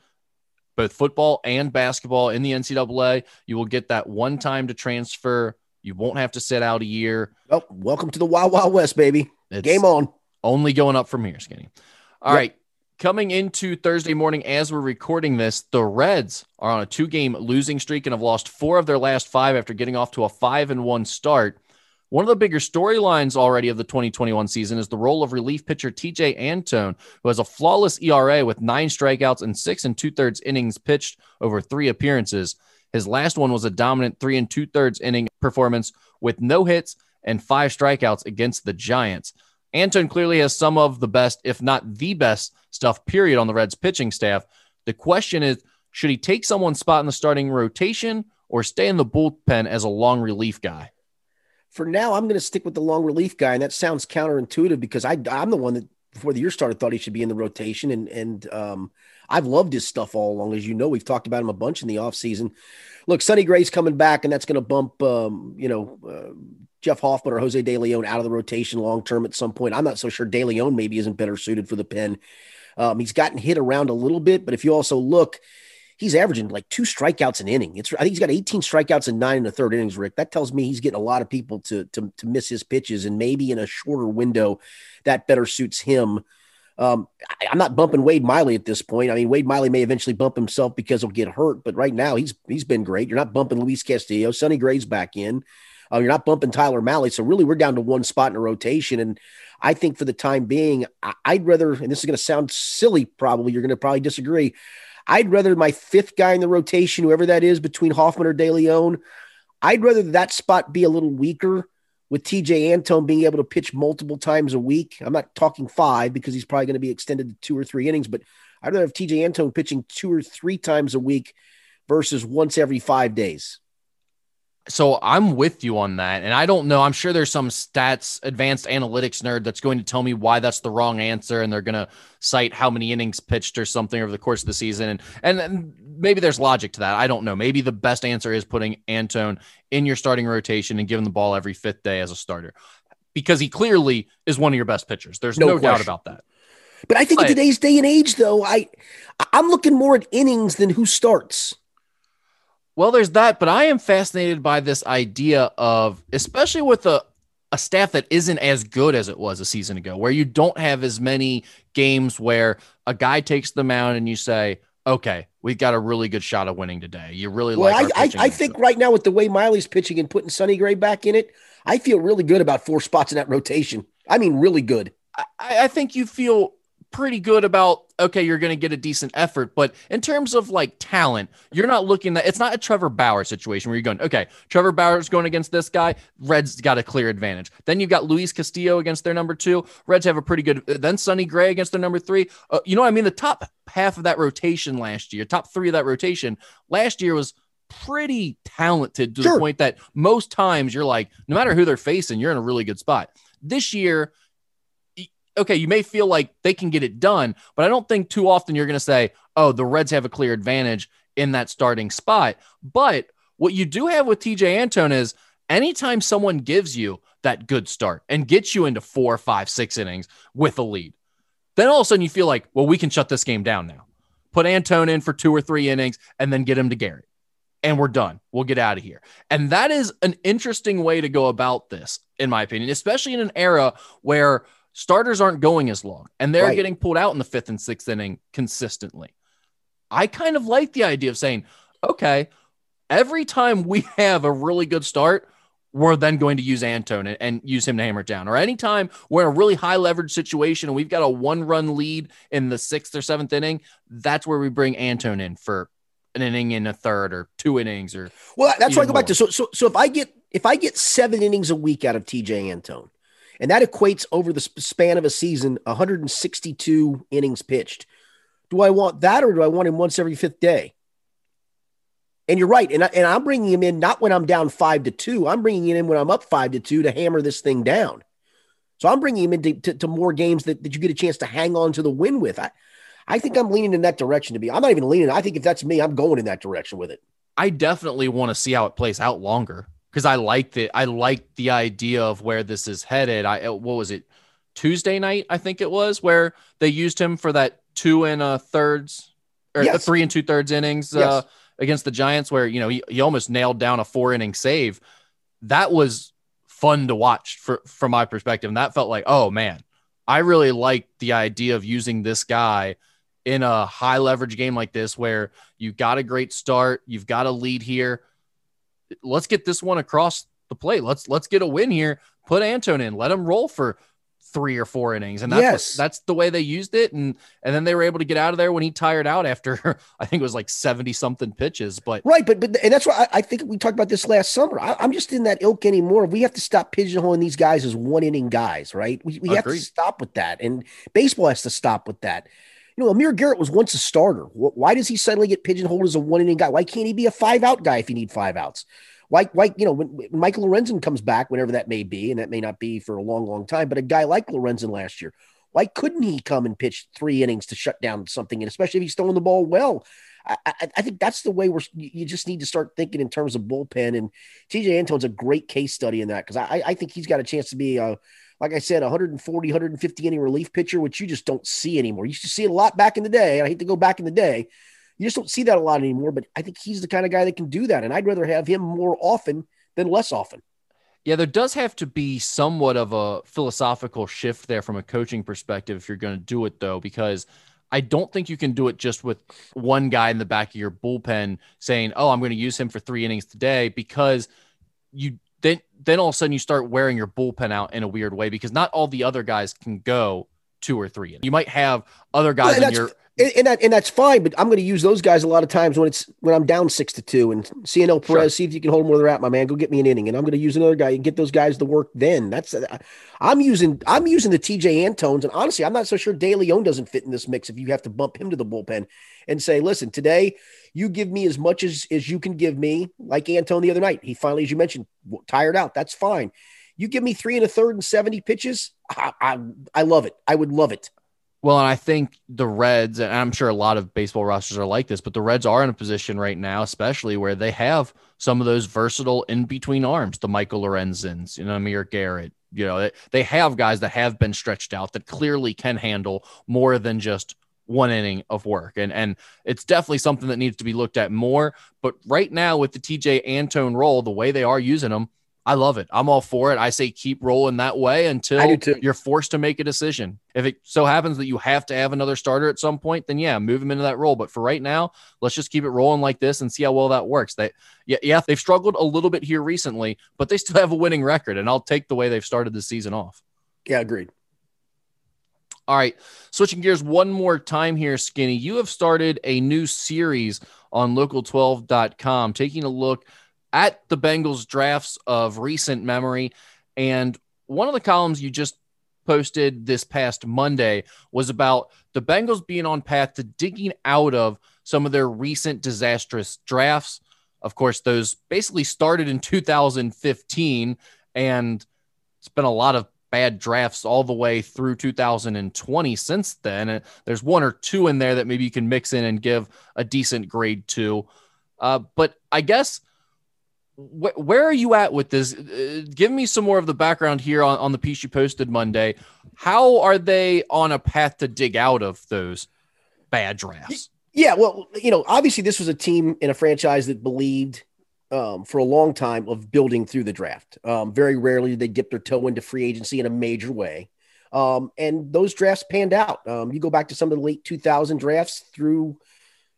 Both football and basketball in the NCAA, you will get that one time to transfer. You won't have to sit out a year. Well, welcome to the Wild Wild West, baby. It's Game on. only going up from here, Skinny. All Yep. right, Coming into Thursday morning, as we're recording this, the Reds are on a two game losing streak and have lost four of their last five after getting off to a five and one start. One of the bigger storylines already of the 2021 season is the role of relief pitcher Tejay Antone, who has a flawless ERA with nine strikeouts and six and two thirds innings pitched over three appearances. His last one was a dominant three and two thirds inning performance with no hits and five strikeouts against the Giants. Antone clearly has some of the best, if not the best, stuff, period, on the Reds pitching staff. The question is should he take someone's spot in the starting rotation or stay in the bullpen as a long relief guy? For now, I'm going to stick with the long relief guy, and that sounds counterintuitive because I, I'm the one that before the year started thought he should be in the rotation, and and um, I've loved his stuff all along. As you know, we've talked about him a bunch in the offseason. Look, Sonny Gray's coming back, and that's going to bump um, you know uh, Jeff Hoffman or Jose De Leon out of the rotation long term at some point. I'm not so sure De Leon maybe isn't better suited for the pen. Um, he's gotten hit around a little bit, but if you also look, he's averaging like two strikeouts an inning. It's I think he's got 18 strikeouts and nine in the third innings, Rick. That tells me he's getting a lot of people to to, to miss his pitches, and maybe in a shorter window, that better suits him. Um, I, am not bumping Wade Miley at this point. I mean, Wade Miley may eventually bump himself because he'll get hurt, but right now he's he's been great. You're not bumping Luis Castillo. Sonny Gray's back in. Uh, you're not bumping Tyler Mahle. So really, we're down to one spot in a rotation. And I think for the time being, I, would rather, and this is going to sound silly, probably, you're going to probably disagree. I'd rather my fifth guy in the rotation, whoever that is, between Hoffman or De Leon, I'd rather that spot be a little weaker with Tejay Antone being able to pitch multiple times a week. I'm not talking five because he's probably going to be extended to two or three innings, but I'd rather have Tejay Antone pitching two or three times a week versus once every five days. So I'm with you on that. And I don't know. I'm sure there's some stats, advanced analytics nerd that's going to tell me why that's the wrong answer. And they're going to cite how many innings pitched or something over the course of the season. And, and maybe there's logic to that. I don't know. Maybe the best answer is putting Antone in your starting rotation and giving the ball every fifth day as a starter because he clearly is one of your best pitchers. There's no, no doubt about that. But I think but, in today's day and age, though, I I'm looking more at innings than who starts. Well, there's that, but I am fascinated by this idea of, especially with a, a staff that isn't as good as it was a season ago, where you don't have as many games where a guy takes the mound and you say, okay, we've got a really good shot of winning today. You really well, like. I, I, I think right now with the way Miley's pitching and putting Sonny Gray back in it, I feel really good about four spots in that rotation. I mean, really good. I, I think you feel pretty good about okay, you're going to get a decent effort, but in terms of like talent, you're not looking that it's not a Trevor Bauer situation where you're going, okay, Trevor Bauer's going against this guy, Reds got a clear advantage. Then you've got Luis Castillo against their number two. Reds have a pretty good. Then Sonny Gray against their number three. Uh, you know, what I mean, the top half of that rotation last year, top three of that rotation last year was pretty talented to sure. the point that most times you're like, no matter who they're facing, you're in a really good spot. This year, okay, you may feel like they can get it done, but I don't think too often you're going to say, oh, the Reds have a clear advantage in that starting spot. But what you do have with Tejay Antone is anytime someone gives you that good start and gets you into four, five, six innings with a lead, then all of a sudden you feel like, well, we can shut this game down now. Put Antone in for two or three innings and then get him to Garrett. And we're done. We'll get out of here. And that is an interesting way to go about this, in my opinion, especially in an era where – starters aren't going as long and they're right. getting pulled out in the fifth and sixth inning consistently. I kind of like the idea of saying, okay, every time we have a really good start, we're then going to use Antone and, and use him to hammer it down. Or anytime we're in a really high leverage situation and we've got a one run lead in the sixth or seventh inning, that's where we bring Antone in for an inning in a third or two innings or well that's why I go more. back to so so so if I get if I get seven innings a week out of Tejay Antone and that equates over the span of a season 162 innings pitched. Do I want that or do I want him once every fifth day? And you're right. And, I, and I'm bringing him in not when I'm down five to two. I'm bringing him in when I'm up five to two to hammer this thing down. So I'm bringing him into to, to more games that, that you get a chance to hang on to the win with. I, I think I'm leaning in that direction to be. I'm not even leaning. I think if that's me, I'm going in that direction with it. I definitely want to see how it plays out longer because I liked it. I liked the idea of where this is headed. I uh, what was it Tuesday night? I think it was where they used him for that two and a thirds or yes. three and two thirds innings yes. uh, against the Giants, where you know he, he almost nailed down a four inning save. That was fun to watch for from my perspective, and that felt like oh man, I really liked the idea of using this guy in a high leverage game like this where you've got a great start, you've got a lead here let's get this one across the plate. Let's let's get a win here. Put Antone in. Let him roll for three or four innings, and that's yes. what, that's the way they used it. And and then they were able to get out of there when he tired out after I think it was like seventy something pitches. But right, but but and that's why I, I think we talked about this last summer. I, am just in that ilk anymore. We have to stop pigeonholing these guys as one inning guys, right? We we have to stop with that, and baseball has to stop with that. You know, Amir Garrett was once a starter. Why does he suddenly get pigeonholed as a one inning guy? Why can't he be a five out guy if you need five outs? Why, why, you know, when, Michael Lorenzen comes back, whenever that may be, and that may not be for a long, long time, but a guy like Lorenzen last year, why couldn't he come and pitch three innings to shut down something? And especially if he's throwing the ball well, I, I, I, think that's the way we're. You just need to start thinking in terms of bullpen. And Tejay Antone's a great case study in that because I, I think he's got a chance to be a, like I said, 140, 150 inning relief pitcher, which you just don't see anymore. You used to see it a lot back in the day. I hate to go back in the day, you just don't see that a lot anymore. But I think he's the kind of guy that can do that. And I'd rather have him more often than less often. Yeah, there does have to be somewhat of a philosophical shift there from a coaching perspective if you're going to do it, though, because I don't think you can do it just with one guy in the back of your bullpen saying, "Oh, I'm going to use him for three innings today," because you then then all of a sudden you start wearing your bullpen out in a weird way because not all the other guys can go two or three. You might have other guys well, in your and, and, that, and that's fine, but I'm going to use those guys a lot of times when it's when I'm down six to two and Cionel Perez, sure. see if you can hold them where they're at, my man. Go get me an inning, and I'm going to use another guy and get those guys to work. Then that's uh, I'm using I'm using the Tejay Antones, and honestly, I'm not so sure De Leon doesn't fit in this mix. If you have to bump him to the bullpen and say, listen, today you give me as much as as you can give me, like Antone the other night. He finally, as you mentioned, tired out. That's fine. You give me three and a third and 70 pitches. I, I, I love it. I would love it. Well, and I think the Reds, and I'm sure a lot of baseball rosters are like this, but the Reds are in a position right now, especially where they have some of those versatile in between arms, the Michael Lorenzens, you know, Amir Garrett. You know, they, they have guys that have been stretched out that clearly can handle more than just one inning of work. And and it's definitely something that needs to be looked at more. But right now, with the Tejay Antone role, the way they are using them, I love it. I'm all for it. I say keep rolling that way until you're forced to make a decision. If it so happens that you have to have another starter at some point, then yeah, move him into that role. But for right now, let's just keep it rolling like this and see how well that works. They yeah, yeah, they've struggled a little bit here recently, but they still have a winning record, and I'll take the way they've started the season off. Yeah, agreed. All right, switching gears one more time here, Skinny. You have started a new series on local12.com, taking a look at the Bengals drafts of recent memory. And one of the columns you just posted this past Monday was about the Bengals being on path to digging out of some of their recent disastrous drafts. Of course, those basically started in 2015, and it's been a lot of bad drafts all the way through 2020 since then. And there's one or two in there that maybe you can mix in and give a decent grade to. Uh, but I guess wh- where are you at with this? Uh, give me some more of the background here on, on the piece you posted Monday. How are they on a path to dig out of those bad drafts? Yeah, well, you know, obviously this was a team in a franchise that believed um, for a long time of building through the draft. Um, very rarely they dip their toe into free agency in a major way. Um, and those drafts panned out. Um, you go back to some of the late 2000 drafts through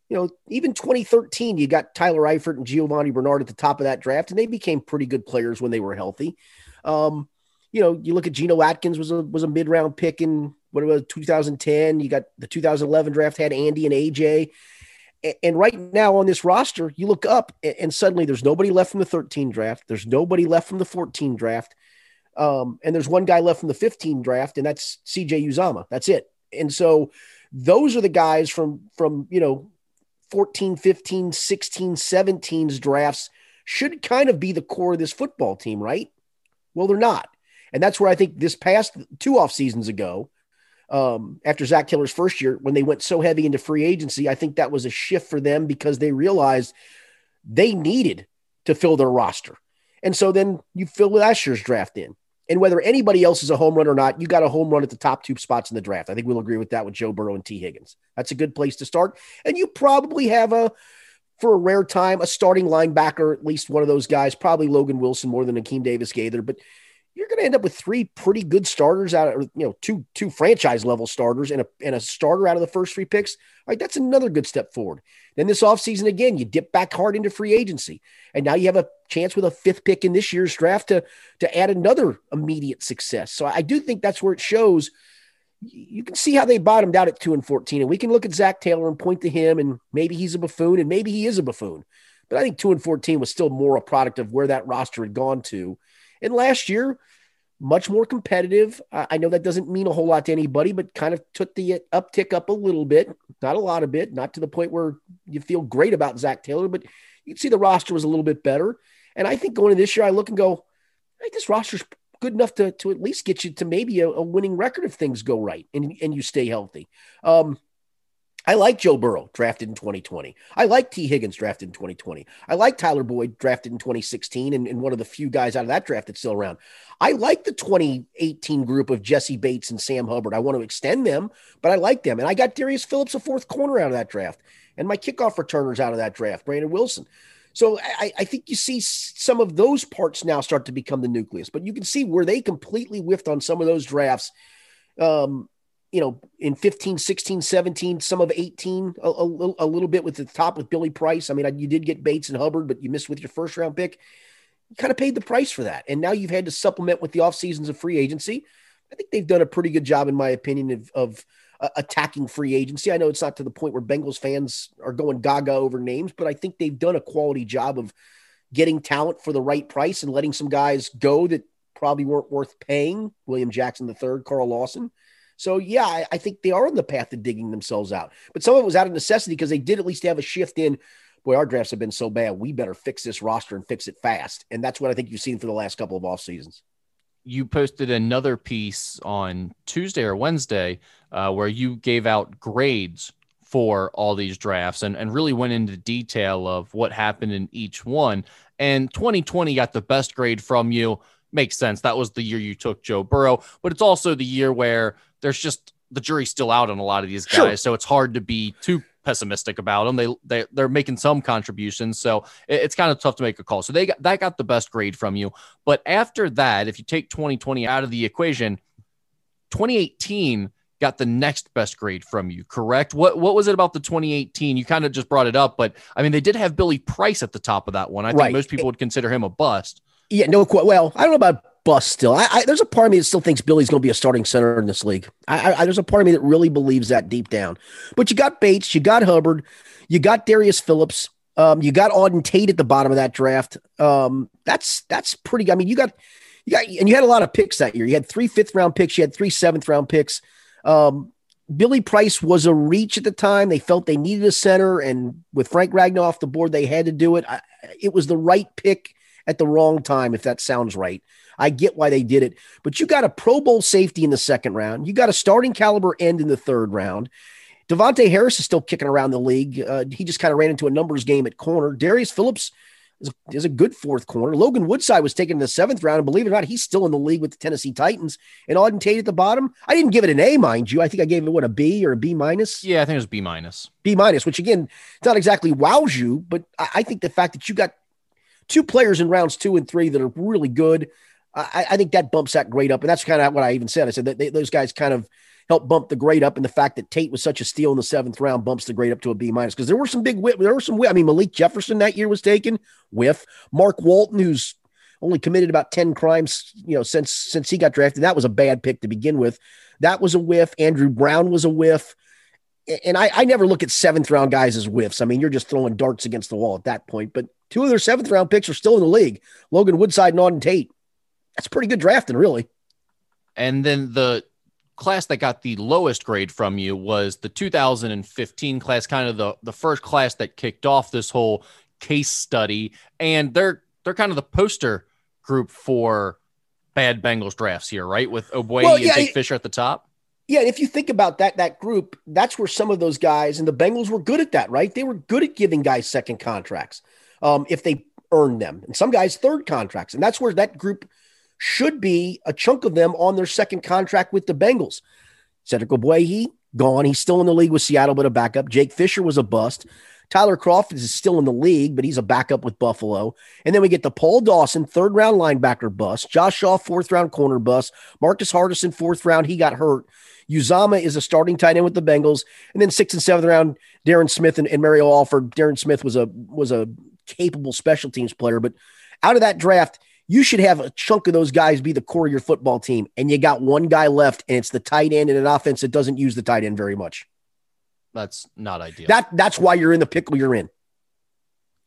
you know, even 2013, you got Tyler Eifert and Giovani Bernard at the top of that draft, and they became pretty good players when they were healthy. Um, you know, you look at Geno Atkins was a was a mid round pick in what it was 2010. You got the 2011 draft had Andy and AJ, and, and right now on this roster, you look up and, and, suddenly there's nobody left from the 13 draft. There's nobody left from the 14 draft, um, and there's one guy left from the 15 draft, and that's CJ Uzomah. That's it. And so those are the guys from from you know 14, 15, 16, 17's drafts should kind of be the core of this football team, right? Well, they're not. And that's where I think this past two off seasons ago, um, after Zac Taylor's first year, when they went so heavy into free agency, I think that was a shift for them because they realized they needed to fill their roster. And so then you fill last year's draft in. And whether anybody else is a home run or not, you got a home run at the top two spots in the draft. I think we'll agree with that with Joe Burrow and Tee Higgins. That's a good place to start. And you probably have a, for a rare time, a starting linebacker, at least one of those guys, probably Logan Wilson more than Akeem Davis Gaither. But you're going to end up with three pretty good starters out of you know two two franchise level starters and a and a starter out of the first three picks. All right, that's another good step forward. Then this offseason again, you dip back hard into free agency, and now you have a chance with a fifth pick in this year's draft to to add another immediate success. So I do think that's where it shows. You can see how they bottomed out at two and fourteen, and we can look at Zac Taylor and point to him, and maybe he's a buffoon, and maybe he is a buffoon. But I think two and fourteen was still more a product of where that roster had gone to and last year, much more competitive. I know that doesn't mean a whole lot to anybody, but kind of took the uptick up a little bit, not a lot of bit, not to the point where you feel great about Zac Taylor, but you see the roster was a little bit better. And I think going into this year, I look and go, hey, this roster's good enough to, to at least get you to maybe a, a winning record if things go right and, and you stay healthy. Um, I like Joe Burrow drafted in 2020. I like Tee Higgins drafted in 2020. I like Tyler Boyd drafted in 2016 and, and, one of the few guys out of that draft that's still around. I like the 2018 group of Jessie Bates and Sam Hubbard. I want to extend them, but I like them. And I got Darius Phillips, a fourth corner out of that draft, and my kickoff returners out of that draft, Brandon Wilson. So I, I think you see some of those parts now start to become the nucleus, but you can see where they completely whiffed on some of those drafts. Um, you know, in 15, 16, 17, some of 18, a, a, little, a little bit with the top with Billy Price. I mean, you did get Bates and Hubbard, but you missed with your first round pick. You kind of paid the price for that. And now you've had to supplement with the off seasons of free agency. I think they've done a pretty good job, in my opinion, of, of uh, attacking free agency. I know it's not to the point where Bengals fans are going gaga over names, but I think they've done a quality job of getting talent for the right price and letting some guys go that probably weren't worth paying. William Jackson the third, Carl Lawson. So yeah, I, I, think they are on the path to digging themselves out. But some of it was out of necessity because they did at least have a shift in. Boy, our drafts have been so bad. We better fix this roster and fix it fast. And that's what I think you've seen for the last couple of off seasons. You posted another piece on Tuesday or Wednesday uh, where you gave out grades for all these drafts and, and really went into detail of what happened in each one. And 2020 got the best grade from you. Makes sense. That was the year you took Joe Burrow, but it's also the year where there's just the jury's still out on a lot of these guys, sure. so it's hard to be too pessimistic about them. They they they're making some contributions, so it, it's kind of tough to make a call. So they got that got the best grade from you, but after that, if you take 2020 out of the equation, 2018 got the next best grade from you, correct? What what was it about the 2018? You kind of just brought it up, but I mean they did have Billy Price at the top of that one. I right. think most people would consider him a bust. Yeah, no, well, I don't know about bust still. I, I, there's a part of me that still thinks Billy's going to be a starting center in this league. I, I, there's a part of me that really believes that deep down. But you got Bates, you got Hubbard, you got Darius Phillips, um, you got Auden Tate at the bottom of that draft. Um, that's that's pretty. I mean, you got you got and you had a lot of picks that year. You had three fifth round picks, you had three seventh round picks. Um, Billy Price was a reach at the time. They felt they needed a center, and with Frank Ragnow off the board, they had to do it. I, it was the right pick at the wrong time, if that sounds right. I get why they did it, but you got a Pro Bowl safety in the second round. You got a starting caliber end in the third round. Davontae Harris is still kicking around the league. Uh, he just kind of ran into a numbers game at corner. Darius Phillips is, is, a good fourth corner. Logan Woodside was taken in the seventh round, and believe it or not, he's still in the league with the Tennessee Titans. And Auden Tate at the bottom. I didn't give it an A, mind you. I think I gave it what a B or a B minus. Yeah, I think it was B minus. B minus, which again, it's not exactly wows you, but I, I think the fact that you got two players in rounds two and three that are really good. I, I think that bumps that grade up. And that's kind of what I even said. I said that they, those guys kind of help bump the grade up. And the fact that Tate was such a steal in the seventh round bumps the grade up to a B minus because there were some big whip. There were some, I mean, Malik Jefferson that year was taken with Mark Walton, who's only committed about 10 crimes, you know, since, since he got drafted. That was a bad pick to begin with. That was a whiff. Andrew Brown was a whiff. And I, I never look at seventh round guys as whiffs. I mean, you're just throwing darts against the wall at that point. But two of their seventh round picks are still in the league Logan Woodside and Auden Tate that's pretty good drafting, really. And then the class that got the lowest grade from you was the 2015 class, kind of the, the first class that kicked off this whole case study. And they're they're kind of the poster group for bad Bengals drafts here, right? With Ogbuehi well, yeah, and Jake Fisher at the top. Yeah, if you think about that that group, that's where some of those guys and the Bengals were good at that, right? They were good at giving guys second contracts um, if they earned them, and some guys third contracts, and that's where that group should be a chunk of them on their second contract with the Bengals. Cedric Ogbuehi, gone. He's still in the league with Seattle, but a backup. Jake Fisher was a bust. Tyler Kroft is still in the league, but he's a backup with Buffalo. And then we get the Paul Dawson, third round linebacker bust, Josh Shaw, fourth round corner bust, Marcus Hardison, fourth round, he got hurt. Uzomah is a starting tight end with the Bengals, and then sixth and seventh round, Derron Smith and, and Mario Alford. Derron Smith was a was a capable special teams player, but out of that draft, you should have a chunk of those guys be the core of your football team, and you got one guy left, and it's the tight end in an offense that doesn't use the tight end very much. That's not ideal. That that's why you're in the pickle you're in.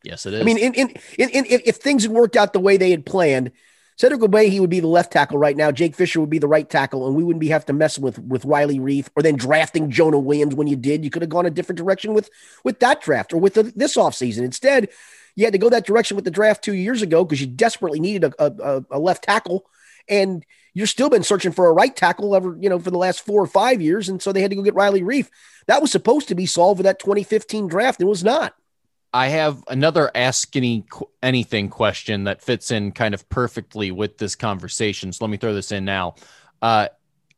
Yes, it is. I mean, in, in, in, in, if things had worked out the way they had planned, Cedric Ogbuehi, he would be the left tackle right now. Jake Fisher would be the right tackle, and we wouldn't be have to mess with with Riley Reiff or then drafting Jonah Williams when you did. You could have gone a different direction with with that draft or with the, this offseason. Instead, you had to go that direction with the draft two years ago because you desperately needed a, a, a left tackle, and you've still been searching for a right tackle ever you know for the last four or five years, and so they had to go get Riley Reiff. That was supposed to be solved with that 2015 draft. It was not. I have another ask any anything question that fits in kind of perfectly with this conversation. So let me throw this in now. Uh,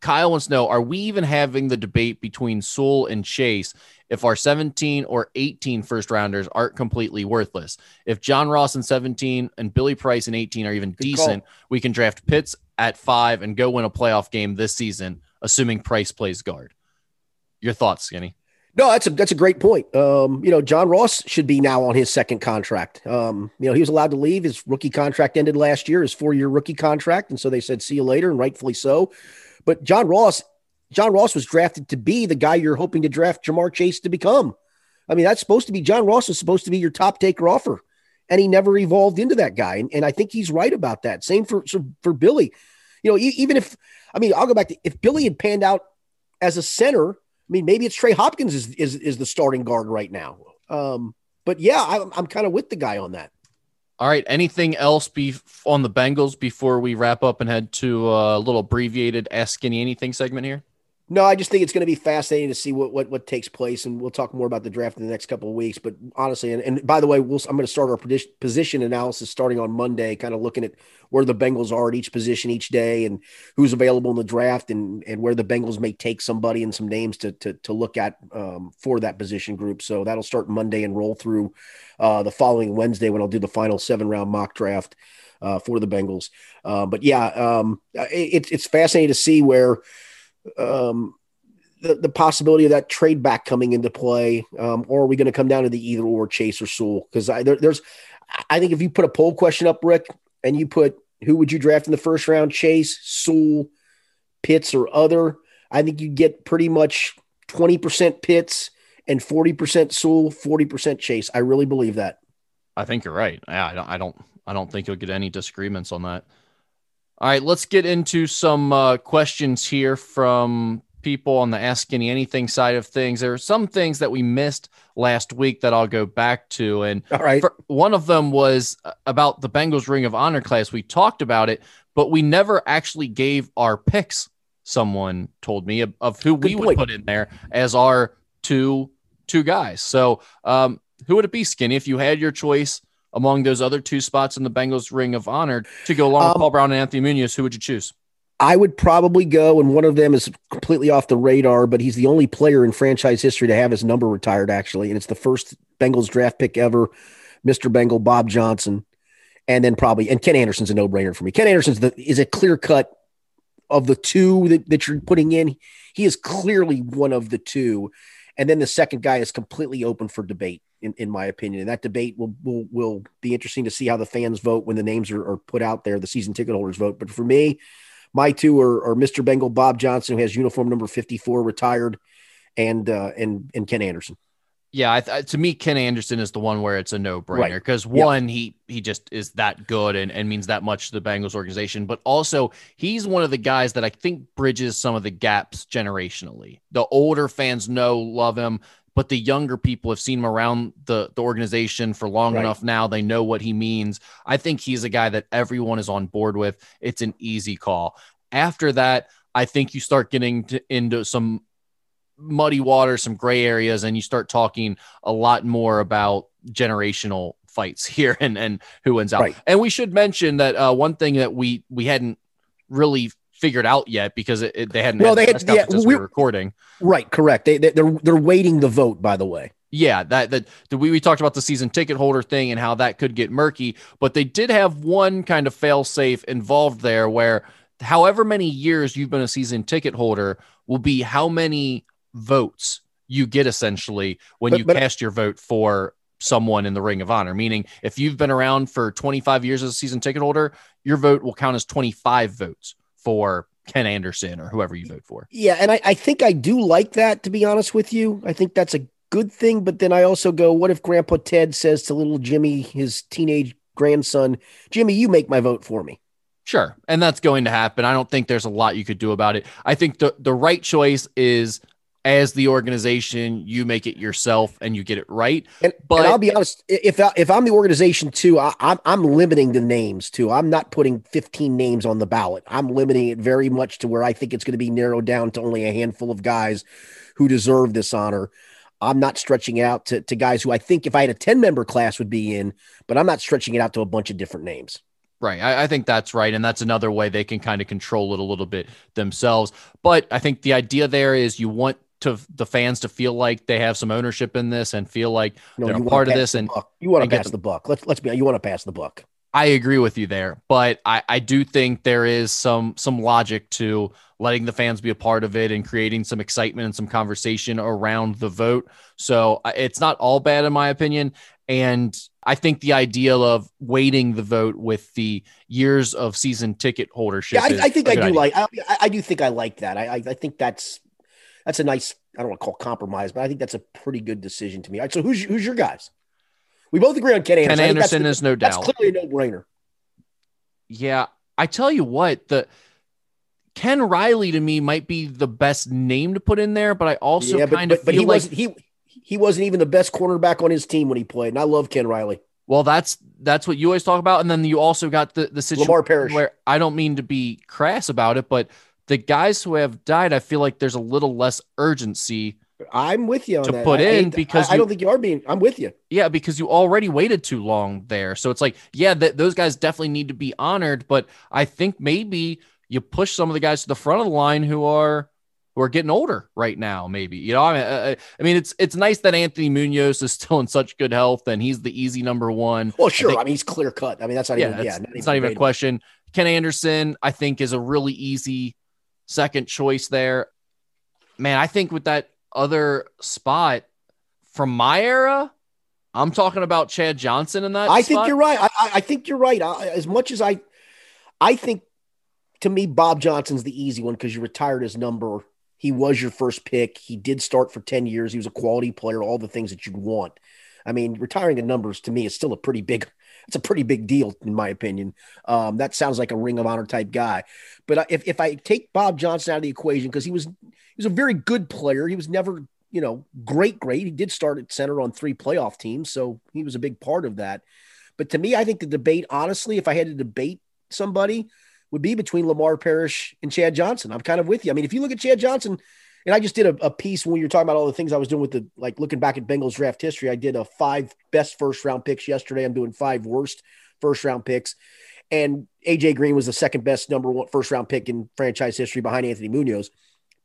Kyle wants to know: Are we even having the debate between Sewell and Chase if our 17 or 18 first rounders aren't completely worthless? If John Ross in 17 and Billy Price in 18 are even Good decent, call. we can draft Pitts at five and go win a playoff game this season, assuming Price plays guard. Your thoughts, Skinny? No, that's a that's a great point. Um, you know, John Ross should be now on his second contract. Um, you know, he was allowed to leave. His rookie contract ended last year, his four year rookie contract, and so they said, "See you later," and rightfully so. But John Ross, John Ross was drafted to be the guy you're hoping to draft Ja'Marr Chase to become. I mean, that's supposed to be John Ross is supposed to be your top taker offer, and he never evolved into that guy. And, and I think he's right about that. Same for for Billy. You know, even if I mean, I'll go back to if Billy had panned out as a center I mean, maybe it's Trey Hopkins is is, is the starting guard right now. Um, but yeah, I, I'm kind of with the guy on that. All right. Anything else be on the Bengals before we wrap up and head to a little abbreviated Ask Skinny Anything segment here? No, I just think it's going to be fascinating to see what, what what takes place, and we'll talk more about the draft in the next couple of weeks. But honestly, and, and by the way, we'll, I'm going to start our position analysis starting on Monday, kind of looking at where the Bengals are at each position each day, and who's available in the draft, and and where the Bengals may take somebody and some names to to, to look at um, for that position group. So that'll start Monday and roll through uh, the following Wednesday when I'll do the final seven round mock draft uh, for the Bengals. Uh, but yeah, um, it, it's fascinating to see where um, the, the possibility of that trade back coming into play, um, or are we going to come down to the either or Chase or Sewell? Because there, there's, I think if you put a poll question up, Rick, and you put who would you draft in the first round, Chase, Sewell, Pitts, or other, I think you get pretty much 20% Pitts and 40% Sewell, 40% Chase. I really believe that. I think you're right. Yeah, I don't, I don't, I don't think you'll get any disagreements on that. All right, let's get into some uh, questions here from people on the Ask Skinny Anything side of things. There are some things that we missed last week that I'll go back to. And All right. one of them was uh, about the Bengals Ring of Honor class. We talked about it, but we never actually gave our picks. Someone told me of, of who Good we point. would put in there as our two two guys. So, um, who would it be, Skinny, if you had your choice among those other two spots in the Bengals Ring of Honor to go along um, with Paul Brown and Anthony Munoz, who would you choose? I would probably go, and one of them is completely off the radar, but he's the only player in franchise history to have his number retired, actually. And it's the first Bengals draft pick ever, Mr. Bengal, Bob Johnson. And then probably, and Ken Anderson's a no brainer for me. Ken Anderson's the, is a clear cut of the two that, that you're putting in. He is clearly one of the two. And then the second guy is completely open for debate in, in my opinion. And that debate will, will will be interesting to see how the fans vote when the names are, are put out there, the season ticket holders vote. But for me, my two are, are Mr. Bengal Bob Johnson, who has uniform number 54 retired, and uh, and and Ken Anderson. Yeah, th- to me, Ken Anderson is the one where it's a no brainer because right. one, yep. he he just is that good and, and means that much to the Bengals organization, but also he's one of the guys that I think bridges some of the gaps generationally. The older fans know, love him but the younger people have seen him around the, the organization for long right. enough now. They know what he means. I think he's a guy that everyone is on board with. It's an easy call. After that, I think you start getting to, into some muddy water, some gray areas, and you start talking a lot more about generational fights here and, and who wins out. Right. And we should mention that uh, one thing that we we hadn't really figured out yet because it, it, they hadn't. Well, they had yeah, we were recording. Right, correct. They, they are they're, they're waiting the vote. By the way, Yeah, that that the, we we talked about the season ticket holder thing and how that could get murky, but they did have one kind of fail safe involved there where however many years you've been a season ticket holder will be how many votes you get essentially when But- you but- cast your vote for someone in the ring of honor meaning if you've been around for 25 years as a season ticket holder your vote will count as 25 votes for ken anderson or whoever you vote for Yeah, and I, I think I do like that, to be honest with you. I think that's a good thing. But then I also go, what if Grandpa Ted says to little Jimmy, his teenage grandson, Jimmy, you make my vote for me? Sure. And that's going to happen. I don't think there's a lot you could do about it. I think the, the right choice is as the organization, you make it yourself and you get it right. And, But- and I'll be honest, if I, if I'm the organization too, I, I'm I'm limiting the names too. I'm not putting 15 names on the ballot. I'm limiting it very much to where I think it's going to be narrowed down to only a handful of guys who deserve this honor. I'm not stretching it out to, to guys who I think if I had a 10 member class would be in, but I'm not stretching it out to a bunch of different names. Right. I, I think that's right. And that's another way they can kind of control it a little bit themselves. But I think the idea there is you want to the fans to feel like they have some ownership in this and feel like No, they're a part of this and buck. you want to pass the- the buck. Let's let's be you want to pass the buck. I agree with you there, but I, I do think there is some some logic to letting the fans be a part of it and creating some excitement and some conversation around the vote. So it's not all bad in my opinion, and I think the idea of weighting the vote with the years of season ticket holdership. Yeah, I, I think I do idea. like. I, I- do think I like that. I I think that's that's a nice. I don't want to call compromise, but I think that's a pretty good decision to me. All right, so who's who's your guys? We both agree on Ken Anderson. Ken I think that's Anderson is no That's clearly a no brainer. Yeah, I tell you what, the Ken Riley to me might be the best name to put in there, but I also yeah, but, kind of but, but he like wasn't he he wasn't even the best cornerback on his team when he played. And I love Ken Riley. Well, that's that's what you always talk about, and then you also got the the situation where I don't mean to be crass about it, but the guys who have died, I feel like there's a little less urgency. I'm with you on To that. put I- I in hate- because I, I you- don't think you are being. I'm with you. Yeah, because you already waited too long there, so it's like, yeah, that those guys definitely need to be honored, but I think maybe you push some of the guys to the front of the line who are who are getting older right now. Maybe you know, I mean, uh, I mean, it's it's nice that Anthony Munoz is still in such good health and he's the easy number one. Well, sure. I, think- mean, he's clear cut. I mean, that's not yeah, even. Yeah, it's not even a question. Ken Anderson, I think, is a really easy second choice there. Man, I think with that other spot from my era, I'm talking about Chad Johnson in that. I think you're right. I, I- think you're right. I, as much as I, I think to me, Bob Johnson's the easy one because you retired his number. He was your first pick. He did start for 10 years. He was a quality player, all the things that you'd want. I mean, retiring a numbers to me is still a pretty big, it's a pretty big deal in my opinion. Um, that sounds like a ring of honor type guy. But if, if I take Bob Johnson out of the equation, because he was, he was a very good player. He was never, you know, great, great. He did start at center on three playoff teams. So he was a big part of that. But to me, I think the debate, honestly, if I had to debate somebody, would be between Lamar Parrish and Chad Johnson. I'm kind of with you. I mean, if you look at Chad Johnson, and I just did a, a piece when you're talking about all the things I was doing with the like looking back at Bengals draft history. I did a five best first round picks yesterday. I'm doing five worst first round picks. And AJ Green was the second best number one first round pick in franchise history behind Anthony Munoz.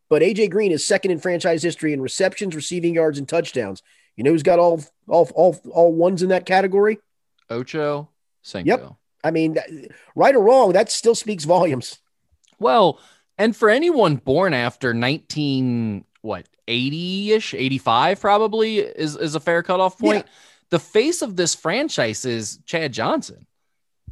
But AJ Green is second in franchise history in receptions, receiving yards, and touchdowns. You know who's got all all all all ones in that category? Ocho Cinco. Yep. I mean, right or wrong, that still speaks volumes. Well, and for anyone born after 19, what, 80 ish, 85 probably is, is a fair cutoff point. The face of this franchise is Chad Johnson.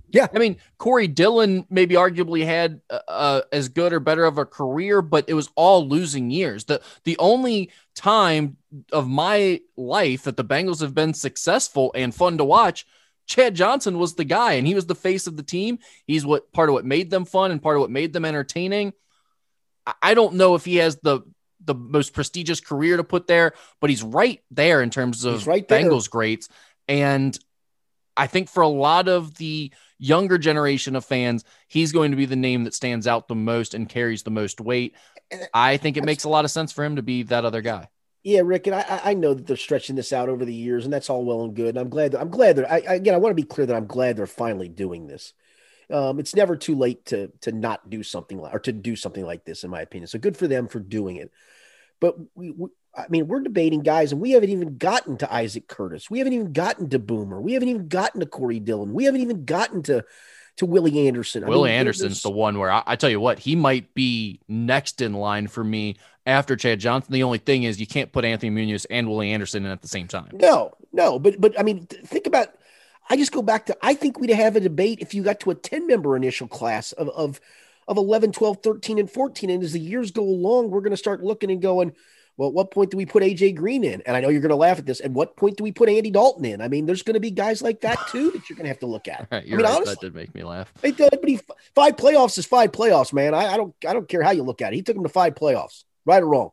Yeah. I mean, Corey Dillon maybe arguably had uh, uh, as good or better of a career, but it was all losing years. The, the only time of my life that the Bengals have been successful and fun to watch Chad Johnson was the guy, and he was the face of the team. He's what part of what made them fun and part of what made them entertaining. I- don't know if he has the the most prestigious career to put there, but he's right there in terms of He's right there. Bengals greats. And I think for a lot of the younger generation of fans, he's going to be the name that stands out the most and carries the most weight. I think it makes a lot of sense for him to be that other guy. Yeah, Rick, and I- I, I know that they're stretching this out over the years, and that's all well and good. And I'm glad. That, I'm glad that I, I again, I want to be clear that I'm glad they're finally doing this. Um, it's never too late to to not do something like or to do something like this, in my opinion. So good for them for doing it. But we, we I mean, we're debating guys, and we haven't even gotten to Isaac Curtis. We haven't even gotten to Boomer. We haven't even gotten to Corey Dillon. We haven't even gotten to to Willie Anderson. Willie I mean, Anderson's the one where I, I, tell you what, he might be next in line for me after Chad Johnson. The only thing is you can't put Anthony Munoz and Willie Anderson in at the same time. No, no, but but I mean, think about. I just go back to I think we'd have a debate if you got to a 10 member initial class of of of 11, 12, 13, and 14. And as the years go along, we're going to start looking and going, well, at what point do we put AJ Green in? And I know you're going to laugh at this. At what point do we put Andy Dalton in? I mean, there's going to be guys like that too that you're going to have to look at. Right, I mean, right. honestly, that did make me laugh. It did, but he, five playoffs is five playoffs, man. I, I don't, I don't care how you look at it. He took him to five playoffs, right or wrong.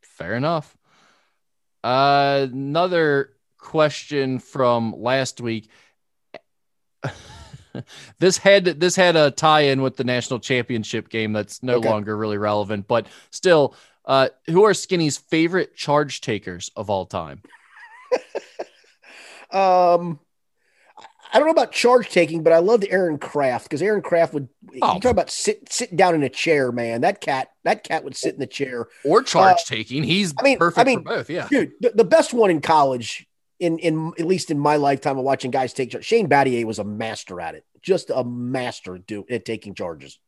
Fair enough. Uh, another question from last week. this had this had a tie-in with the national championship game that's no okay. longer really relevant, but still uh, who are Skinny's favorite charge takers of all time? um, I don't know about charge taking, but I loved Aaron Craft because Aaron Craft would oh. you talk about sit sitting down in a chair, man. That cat, that cat would sit in the chair or charge uh, taking. He's I mean, perfect I mean, for both. Yeah, dude, the, the, best one in college, in in at least in my lifetime of watching guys take charge, Shane Battier was a master at it, just a master do at taking charges.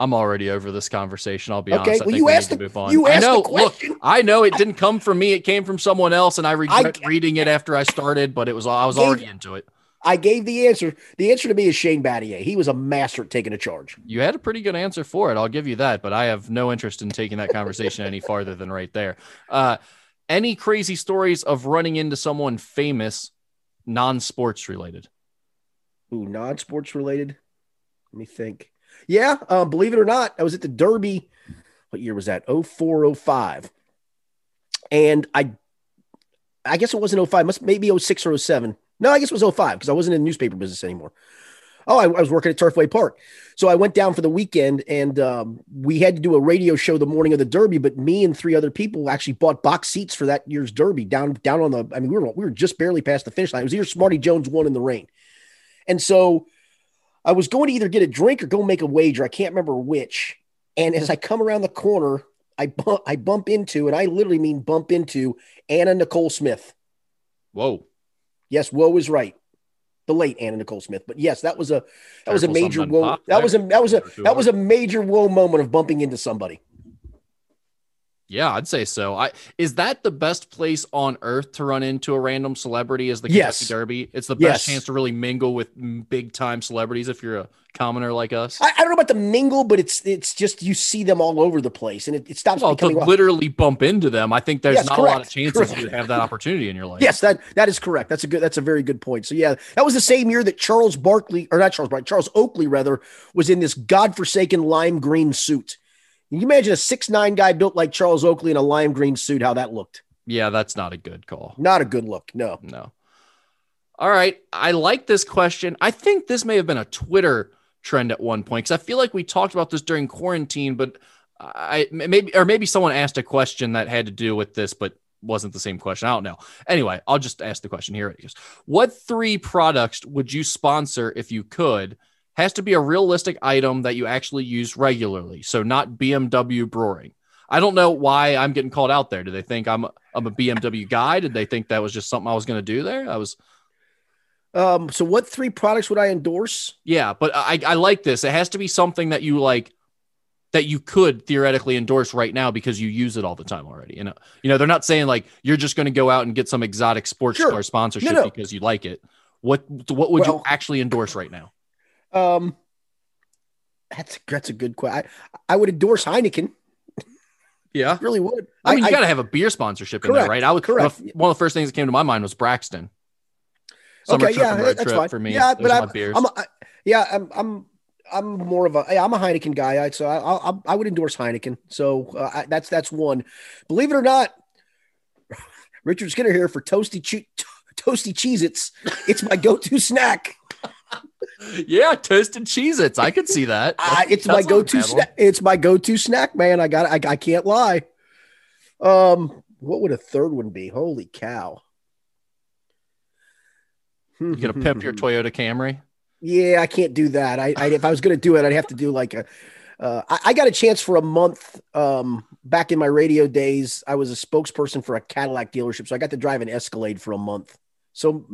I'm already over this conversation. I'll be okay, honest. I well, you asked the, move on. You asked I know. Look, I know it didn't come from me. It came from someone else, and I regret I, reading it after I started. But it was I was gave, already into it. I gave the answer. The answer to me is Shane Battier. He was a master at taking a charge. You had a pretty good answer for it. I'll give you that. But I have no interest in taking that conversation any farther than right there. Uh, any crazy stories of running into someone famous, non-sports related? Ooh, non-sports related. Let me think. Yeah, um, believe it or not, I was at the Derby. What year was that? 0405. And I I guess it wasn't 05, must maybe 06 or 07. No, I guess it was 05 because I wasn't in the newspaper business anymore. Oh, I, I, was working at Turfway Park. So I went down for the weekend and um, we had to do a radio show the morning of the Derby, but me and three other people actually bought box seats for that year's Derby down down on the I mean, we were we were just barely past the finish line. It was either Smarty Jones won in the rain. And so I was going to either get a drink or go make a wager. I can't remember which. And as I come around the corner, I bump, I bump into, and I literally mean bump into Anna Nicole Smith. Whoa. Yes, whoa is right. The late Anna Nicole Smith. But yes, that was a that was a major whoa. That was a that was a that was a major whoa moment of bumping into somebody. Yeah, I'd say so. I is that the best place on earth to run into a random celebrity is the Kentucky yes. Derby. It's the best yes. chance to really mingle with big time celebrities if you're a commoner like us. I, I, don't know about the mingle, but it's it's just you see them all over the place, and it, it stops. Well, to literally bump into them, I think there's yes, not correct. a lot of chances correct. you have that opportunity in your life. Yes, that that is correct. That's a good. That's a very good point. So yeah, that was the same year that Charles Barkley, or not Charles Barkley, Charles Oakley rather, was in this godforsaken lime green suit can you imagine a six nine guy built like Charles Oakley in a lime green suit? How that looked? Yeah, that's not a good call. Not a good look. No, no. All right, I like this question. I think this may have been a Twitter trend at one point because I feel like we talked about this during quarantine, but I maybe or maybe someone asked a question that had to do with this, but wasn't the same question. I don't know. Anyway, I'll just ask the question here. It is: What three products would you sponsor if you could? Has to be a realistic item that you actually use regularly. So not BMW brewing. I don't know why I'm getting called out there. Do they think I'm a, I'm a BMW guy? Did they think that was just something I was going to do there? I was. Um. So what three products would I endorse? Yeah, but I I like this. It has to be something that you like that you could theoretically endorse right now because you use it all the time already. You know, you know, they're not saying like you're just going to go out and get some exotic sports sure. car sponsorship no, no. because you like it. What what would well, you actually endorse right now? Um, that's that's a good question. I, I would endorse Heineken. Yeah, really would. I mean, you got to have a beer sponsorship correct, in there, right? I would. Correct. One of the first things that came to my mind was Braxton. Summer okay, yeah, that's fine for me. Yeah, but I'm, I'm a, yeah, I'm, I'm, I'm more of a, I'm a Heineken guy, I, so I, I, I would endorse Heineken. So uh, I, that's that's one. Believe it or not, Richard Skinner here for toasty, che- toasty Cheez-Its. It's my go-to snack yeah, toasted Cheez-Its. I could see that. Uh, it's my go-to snack. It's my go-to snack, man. I got I, I can't lie. Um, what would a third one be? Holy cow. You gonna pimp your Toyota Camry? Yeah, I can't do that. I, I if I was gonna do it, I'd have to do like a uh, I, I, got a chance for a month um, back in my radio days. I was a spokesperson for a Cadillac dealership, so I got to drive an Escalade for a month. So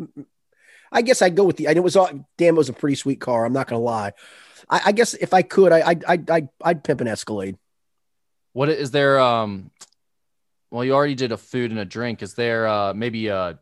I guess I'd go with the. I it was all damn. It was a pretty sweet car. I'm not gonna lie. I, I guess if I could, I I I I'd pimp an Escalade. What is there? Um, well, you already did a food and a drink. Is there uh maybe a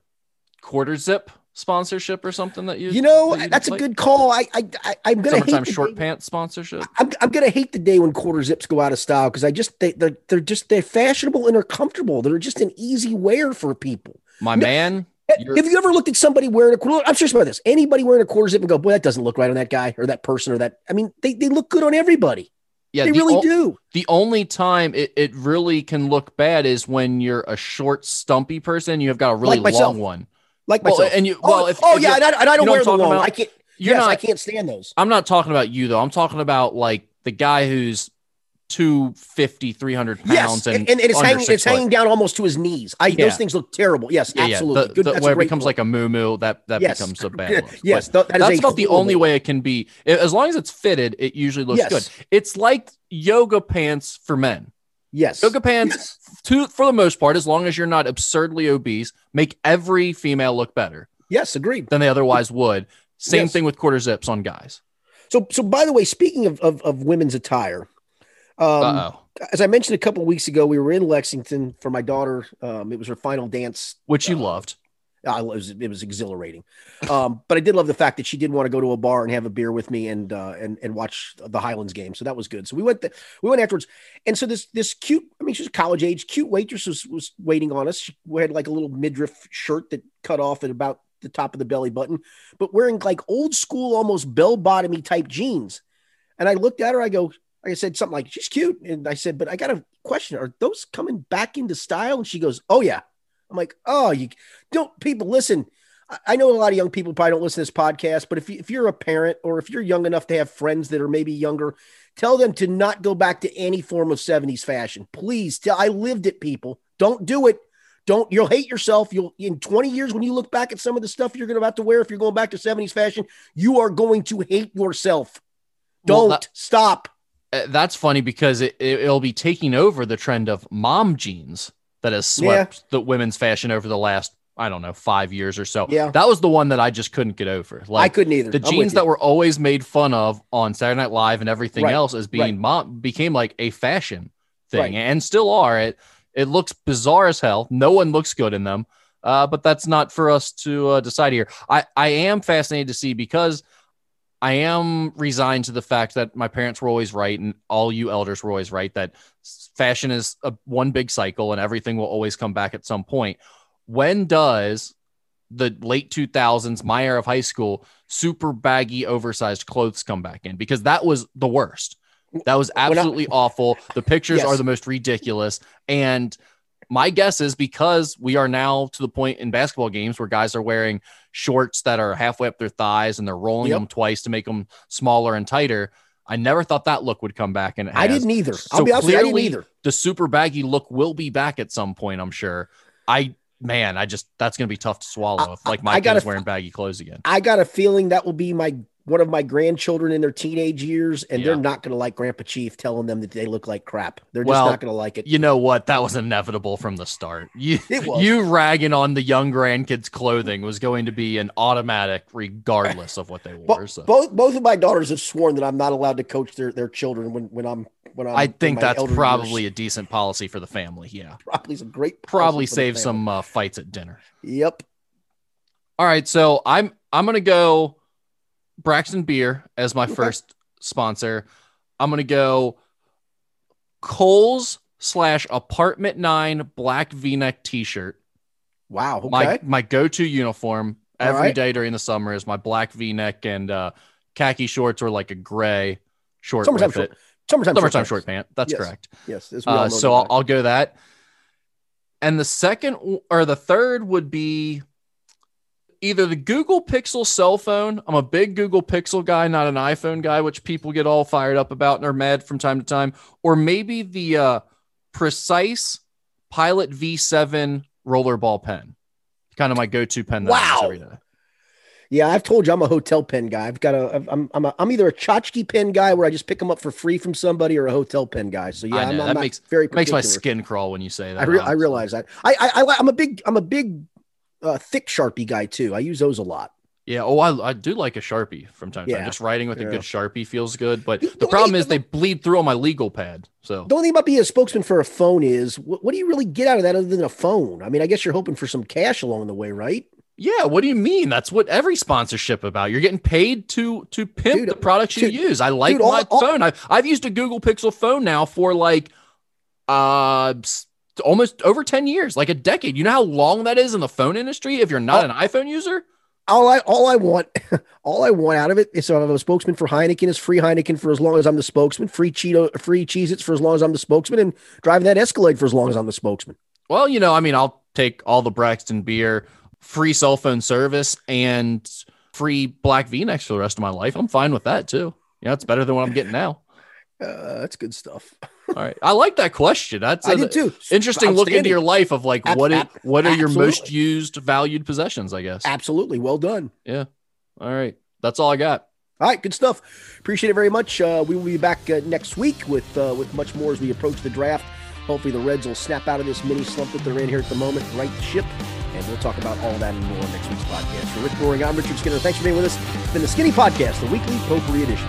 quarter zip sponsorship or something that you you know that that's a good call i i, I am gonna summertime short pants sponsorship I'm, I'm gonna hate the day when quarter zips go out of style because i just they, they're, they're just they're fashionable and they're comfortable they're just an easy wear for people my no, man have you ever looked at somebody wearing a quarter i'm serious about this anybody wearing a quarter zip and go boy that doesn't look right on that guy or that person or that i mean they, they look good on everybody yeah, they the really o- do. The only time it, it really can look bad is when you're a short, stumpy person. You have got a really like long one like myself. Well, and you, oh, well, oh, if, oh if yeah, and I, and I don't wear the long. About? I can't. You're yes, not, I can't stand those. I'm not talking about you though. I'm talking about like the guy who's 250, 300 pounds, yes, and, and, and it's hanging, it's hanging down almost to his knees. I yeah. those things look terrible. Yes, yeah, absolutely. Yeah. The, the, where it becomes like a moo that that yes. becomes a bad look. yes, that that's about the only way it can be. As long as it's fitted, it usually looks yes. good. It's like yoga pants for men. Yes. Yoga pants, yes. to for the most part, as long as you're not absurdly obese, make every female look better. Yes, agreed. Than they otherwise would. Same thing with quarter zips on guys. So, so by the way, speaking of of, of women's attire, um, as I mentioned a couple weeks ago, we were in Lexington for my daughter. Um, it was her final dance, which you uh, loved. It was it was exhilarating, um, but I did love the fact that she did want to go to a bar and have a beer with me and uh, and and watch the Highlands game. So that was good. So we went the, we went afterwards, and so this this cute I mean she's college age cute waitress was was waiting on us. She had like a little midriff shirt that cut off at about the top of the belly button, but wearing like old school almost bell bottomy type jeans. And I looked at her. I go, I said something like, "She's cute," and I said, "But I got a question: Are those coming back into style?" And she goes, "Oh yeah." I'm like, oh, you don't people listen. I know a lot of young people probably don't listen to this podcast, but if, you, if you're a parent or if you're young enough to have friends that are maybe younger, tell them to not go back to any form of 70s fashion. Please tell I lived it, people. Don't do it. Don't you'll hate yourself. You'll in 20 years when you look back at some of the stuff you're gonna have to wear if you're going back to 70s fashion, you are going to hate yourself. Don't well, that, stop. Uh, that's funny because it, it'll be taking over the trend of mom jeans that has swept yeah. the women's fashion over the last I don't know, five years or so. Yeah. That was the one that I just couldn't get over. Like I couldn't either. The I'm jeans that were always made fun of on Saturday Night Live and everything right. else as being right. mom became like a fashion thing right. and still are. It it looks bizarre as hell. No one looks good in them. Uh, but that's not for us to uh, decide here. I, I am fascinated to see because I am resigned to the fact that my parents were always right and all you elders were always right that fashion is a one big cycle and everything will always come back at some point. When does the late 2000s, my era of high school, super baggy, oversized clothes come back in? Because that was the worst. That was absolutely I, awful. The pictures yes. are the most ridiculous. And my guess is because we are now to the point in basketball games where guys are wearing shorts that are halfway up their thighs and they're rolling yep. them twice to make them smaller and tighter. I never thought that look would come back, and I didn't either. I'll so be honest, I didn't either. The super baggy look will be back at some point, I'm sure. I man, I just that's gonna be tough to swallow. If, like my I kid's wearing baggy clothes again. I got a feeling that will be my one of my grandchildren in their teenage years, and yeah. they're not going to like Grandpa Chief telling them that they look like crap. They're just not going to like it. You know what? That was inevitable from the start. You, you ragging on the young grandkids' clothing was going to be an automatic, regardless of what they wore. so. Both both of my daughters have sworn that I'm not allowed to coach their, their children when, when I'm when I'm. I think that's probably years. a decent policy for the family. Yeah, probably some great. Probably save some uh, fights at dinner. Yep. All right, so I'm I'm gonna go Braxton Beer as my okay. first sponsor. I'm gonna go Kohl's slash Apartment Nine black V-neck T-shirt. Wow, okay. my my go-to uniform every right. day during the summer is my black V-neck and uh, khaki shorts or like a gray short summertime short. Summertime, summertime short, short pant. That's yes. correct. Yes. Uh, so I'll, I'll go that. And the second or the third would be either the Google Pixel cell phone. I'm a big Google Pixel guy, not an iPhone guy, which people get all fired up about and are mad from time to time. Or maybe the uh, Precise Pilot V7 rollerball pen. Kind of my go-to pen. wow. Yeah, I've told you I'm a hotel pen guy. I've got a I'm I'm a, I'm either a tchotchke pen guy where I just pick them up for free from somebody, or a hotel pen guy. So yeah, I know. I'm, I'm that not makes very makes my skin crawl when you say that. I, re- I realize that. I, I, I I'm a big I'm a big uh, thick sharpie guy too. I use those a lot. Yeah. Oh, I, I do like a sharpie from time to time. Just writing with a good sharpie feels good, but The the problem is they bleed through on my legal pad. So The only thing about being a spokesman for a phone is what, what do you really get out of that other than a phone? I mean, I guess you're hoping for some cash along the way, right? yeah, what do you mean? That's what every sponsorship about. You're getting paid to to pimp Dude, the products you dude, use. I like dude, my all- phone. I, I've used a Google Pixel phone now for like uh almost over 10 years, like a decade. You know how long that is in the phone industry if you're not Oh. an iPhone user? All I all I want all I want out of it is so I'm a spokesman for Heineken is free Heineken for as long as I'm the spokesman, free Cheeto free Cheez Its for as long as I'm the spokesman, and driving that Escalade for as long as I'm the spokesman. Well, you know, I mean, I'll take all the Braxton beer, free cell phone service, and free black V-necks for the rest of my life. I'm fine with that too. Yeah, it's better than what I'm getting now. Uh, that's good stuff. All right, I like that question. That's I did too. interesting look into your life of like Ab- what it, what are your most used valued possessions. I guess. Absolutely, well done. Yeah. All right, that's all I got. All right, good stuff. Appreciate it very much. Uh, we will be back uh, next week with uh, with much more as we approach the draft. Hopefully, the Reds will snap out of this mini slump that they're in here at the moment, right the ship, and we'll talk about all that and more on next week's podcast. For Rick Broering, I'm Richard Skinner. Thanks for being with us. It's been the Skinny Podcast, the weekly potpourri edition.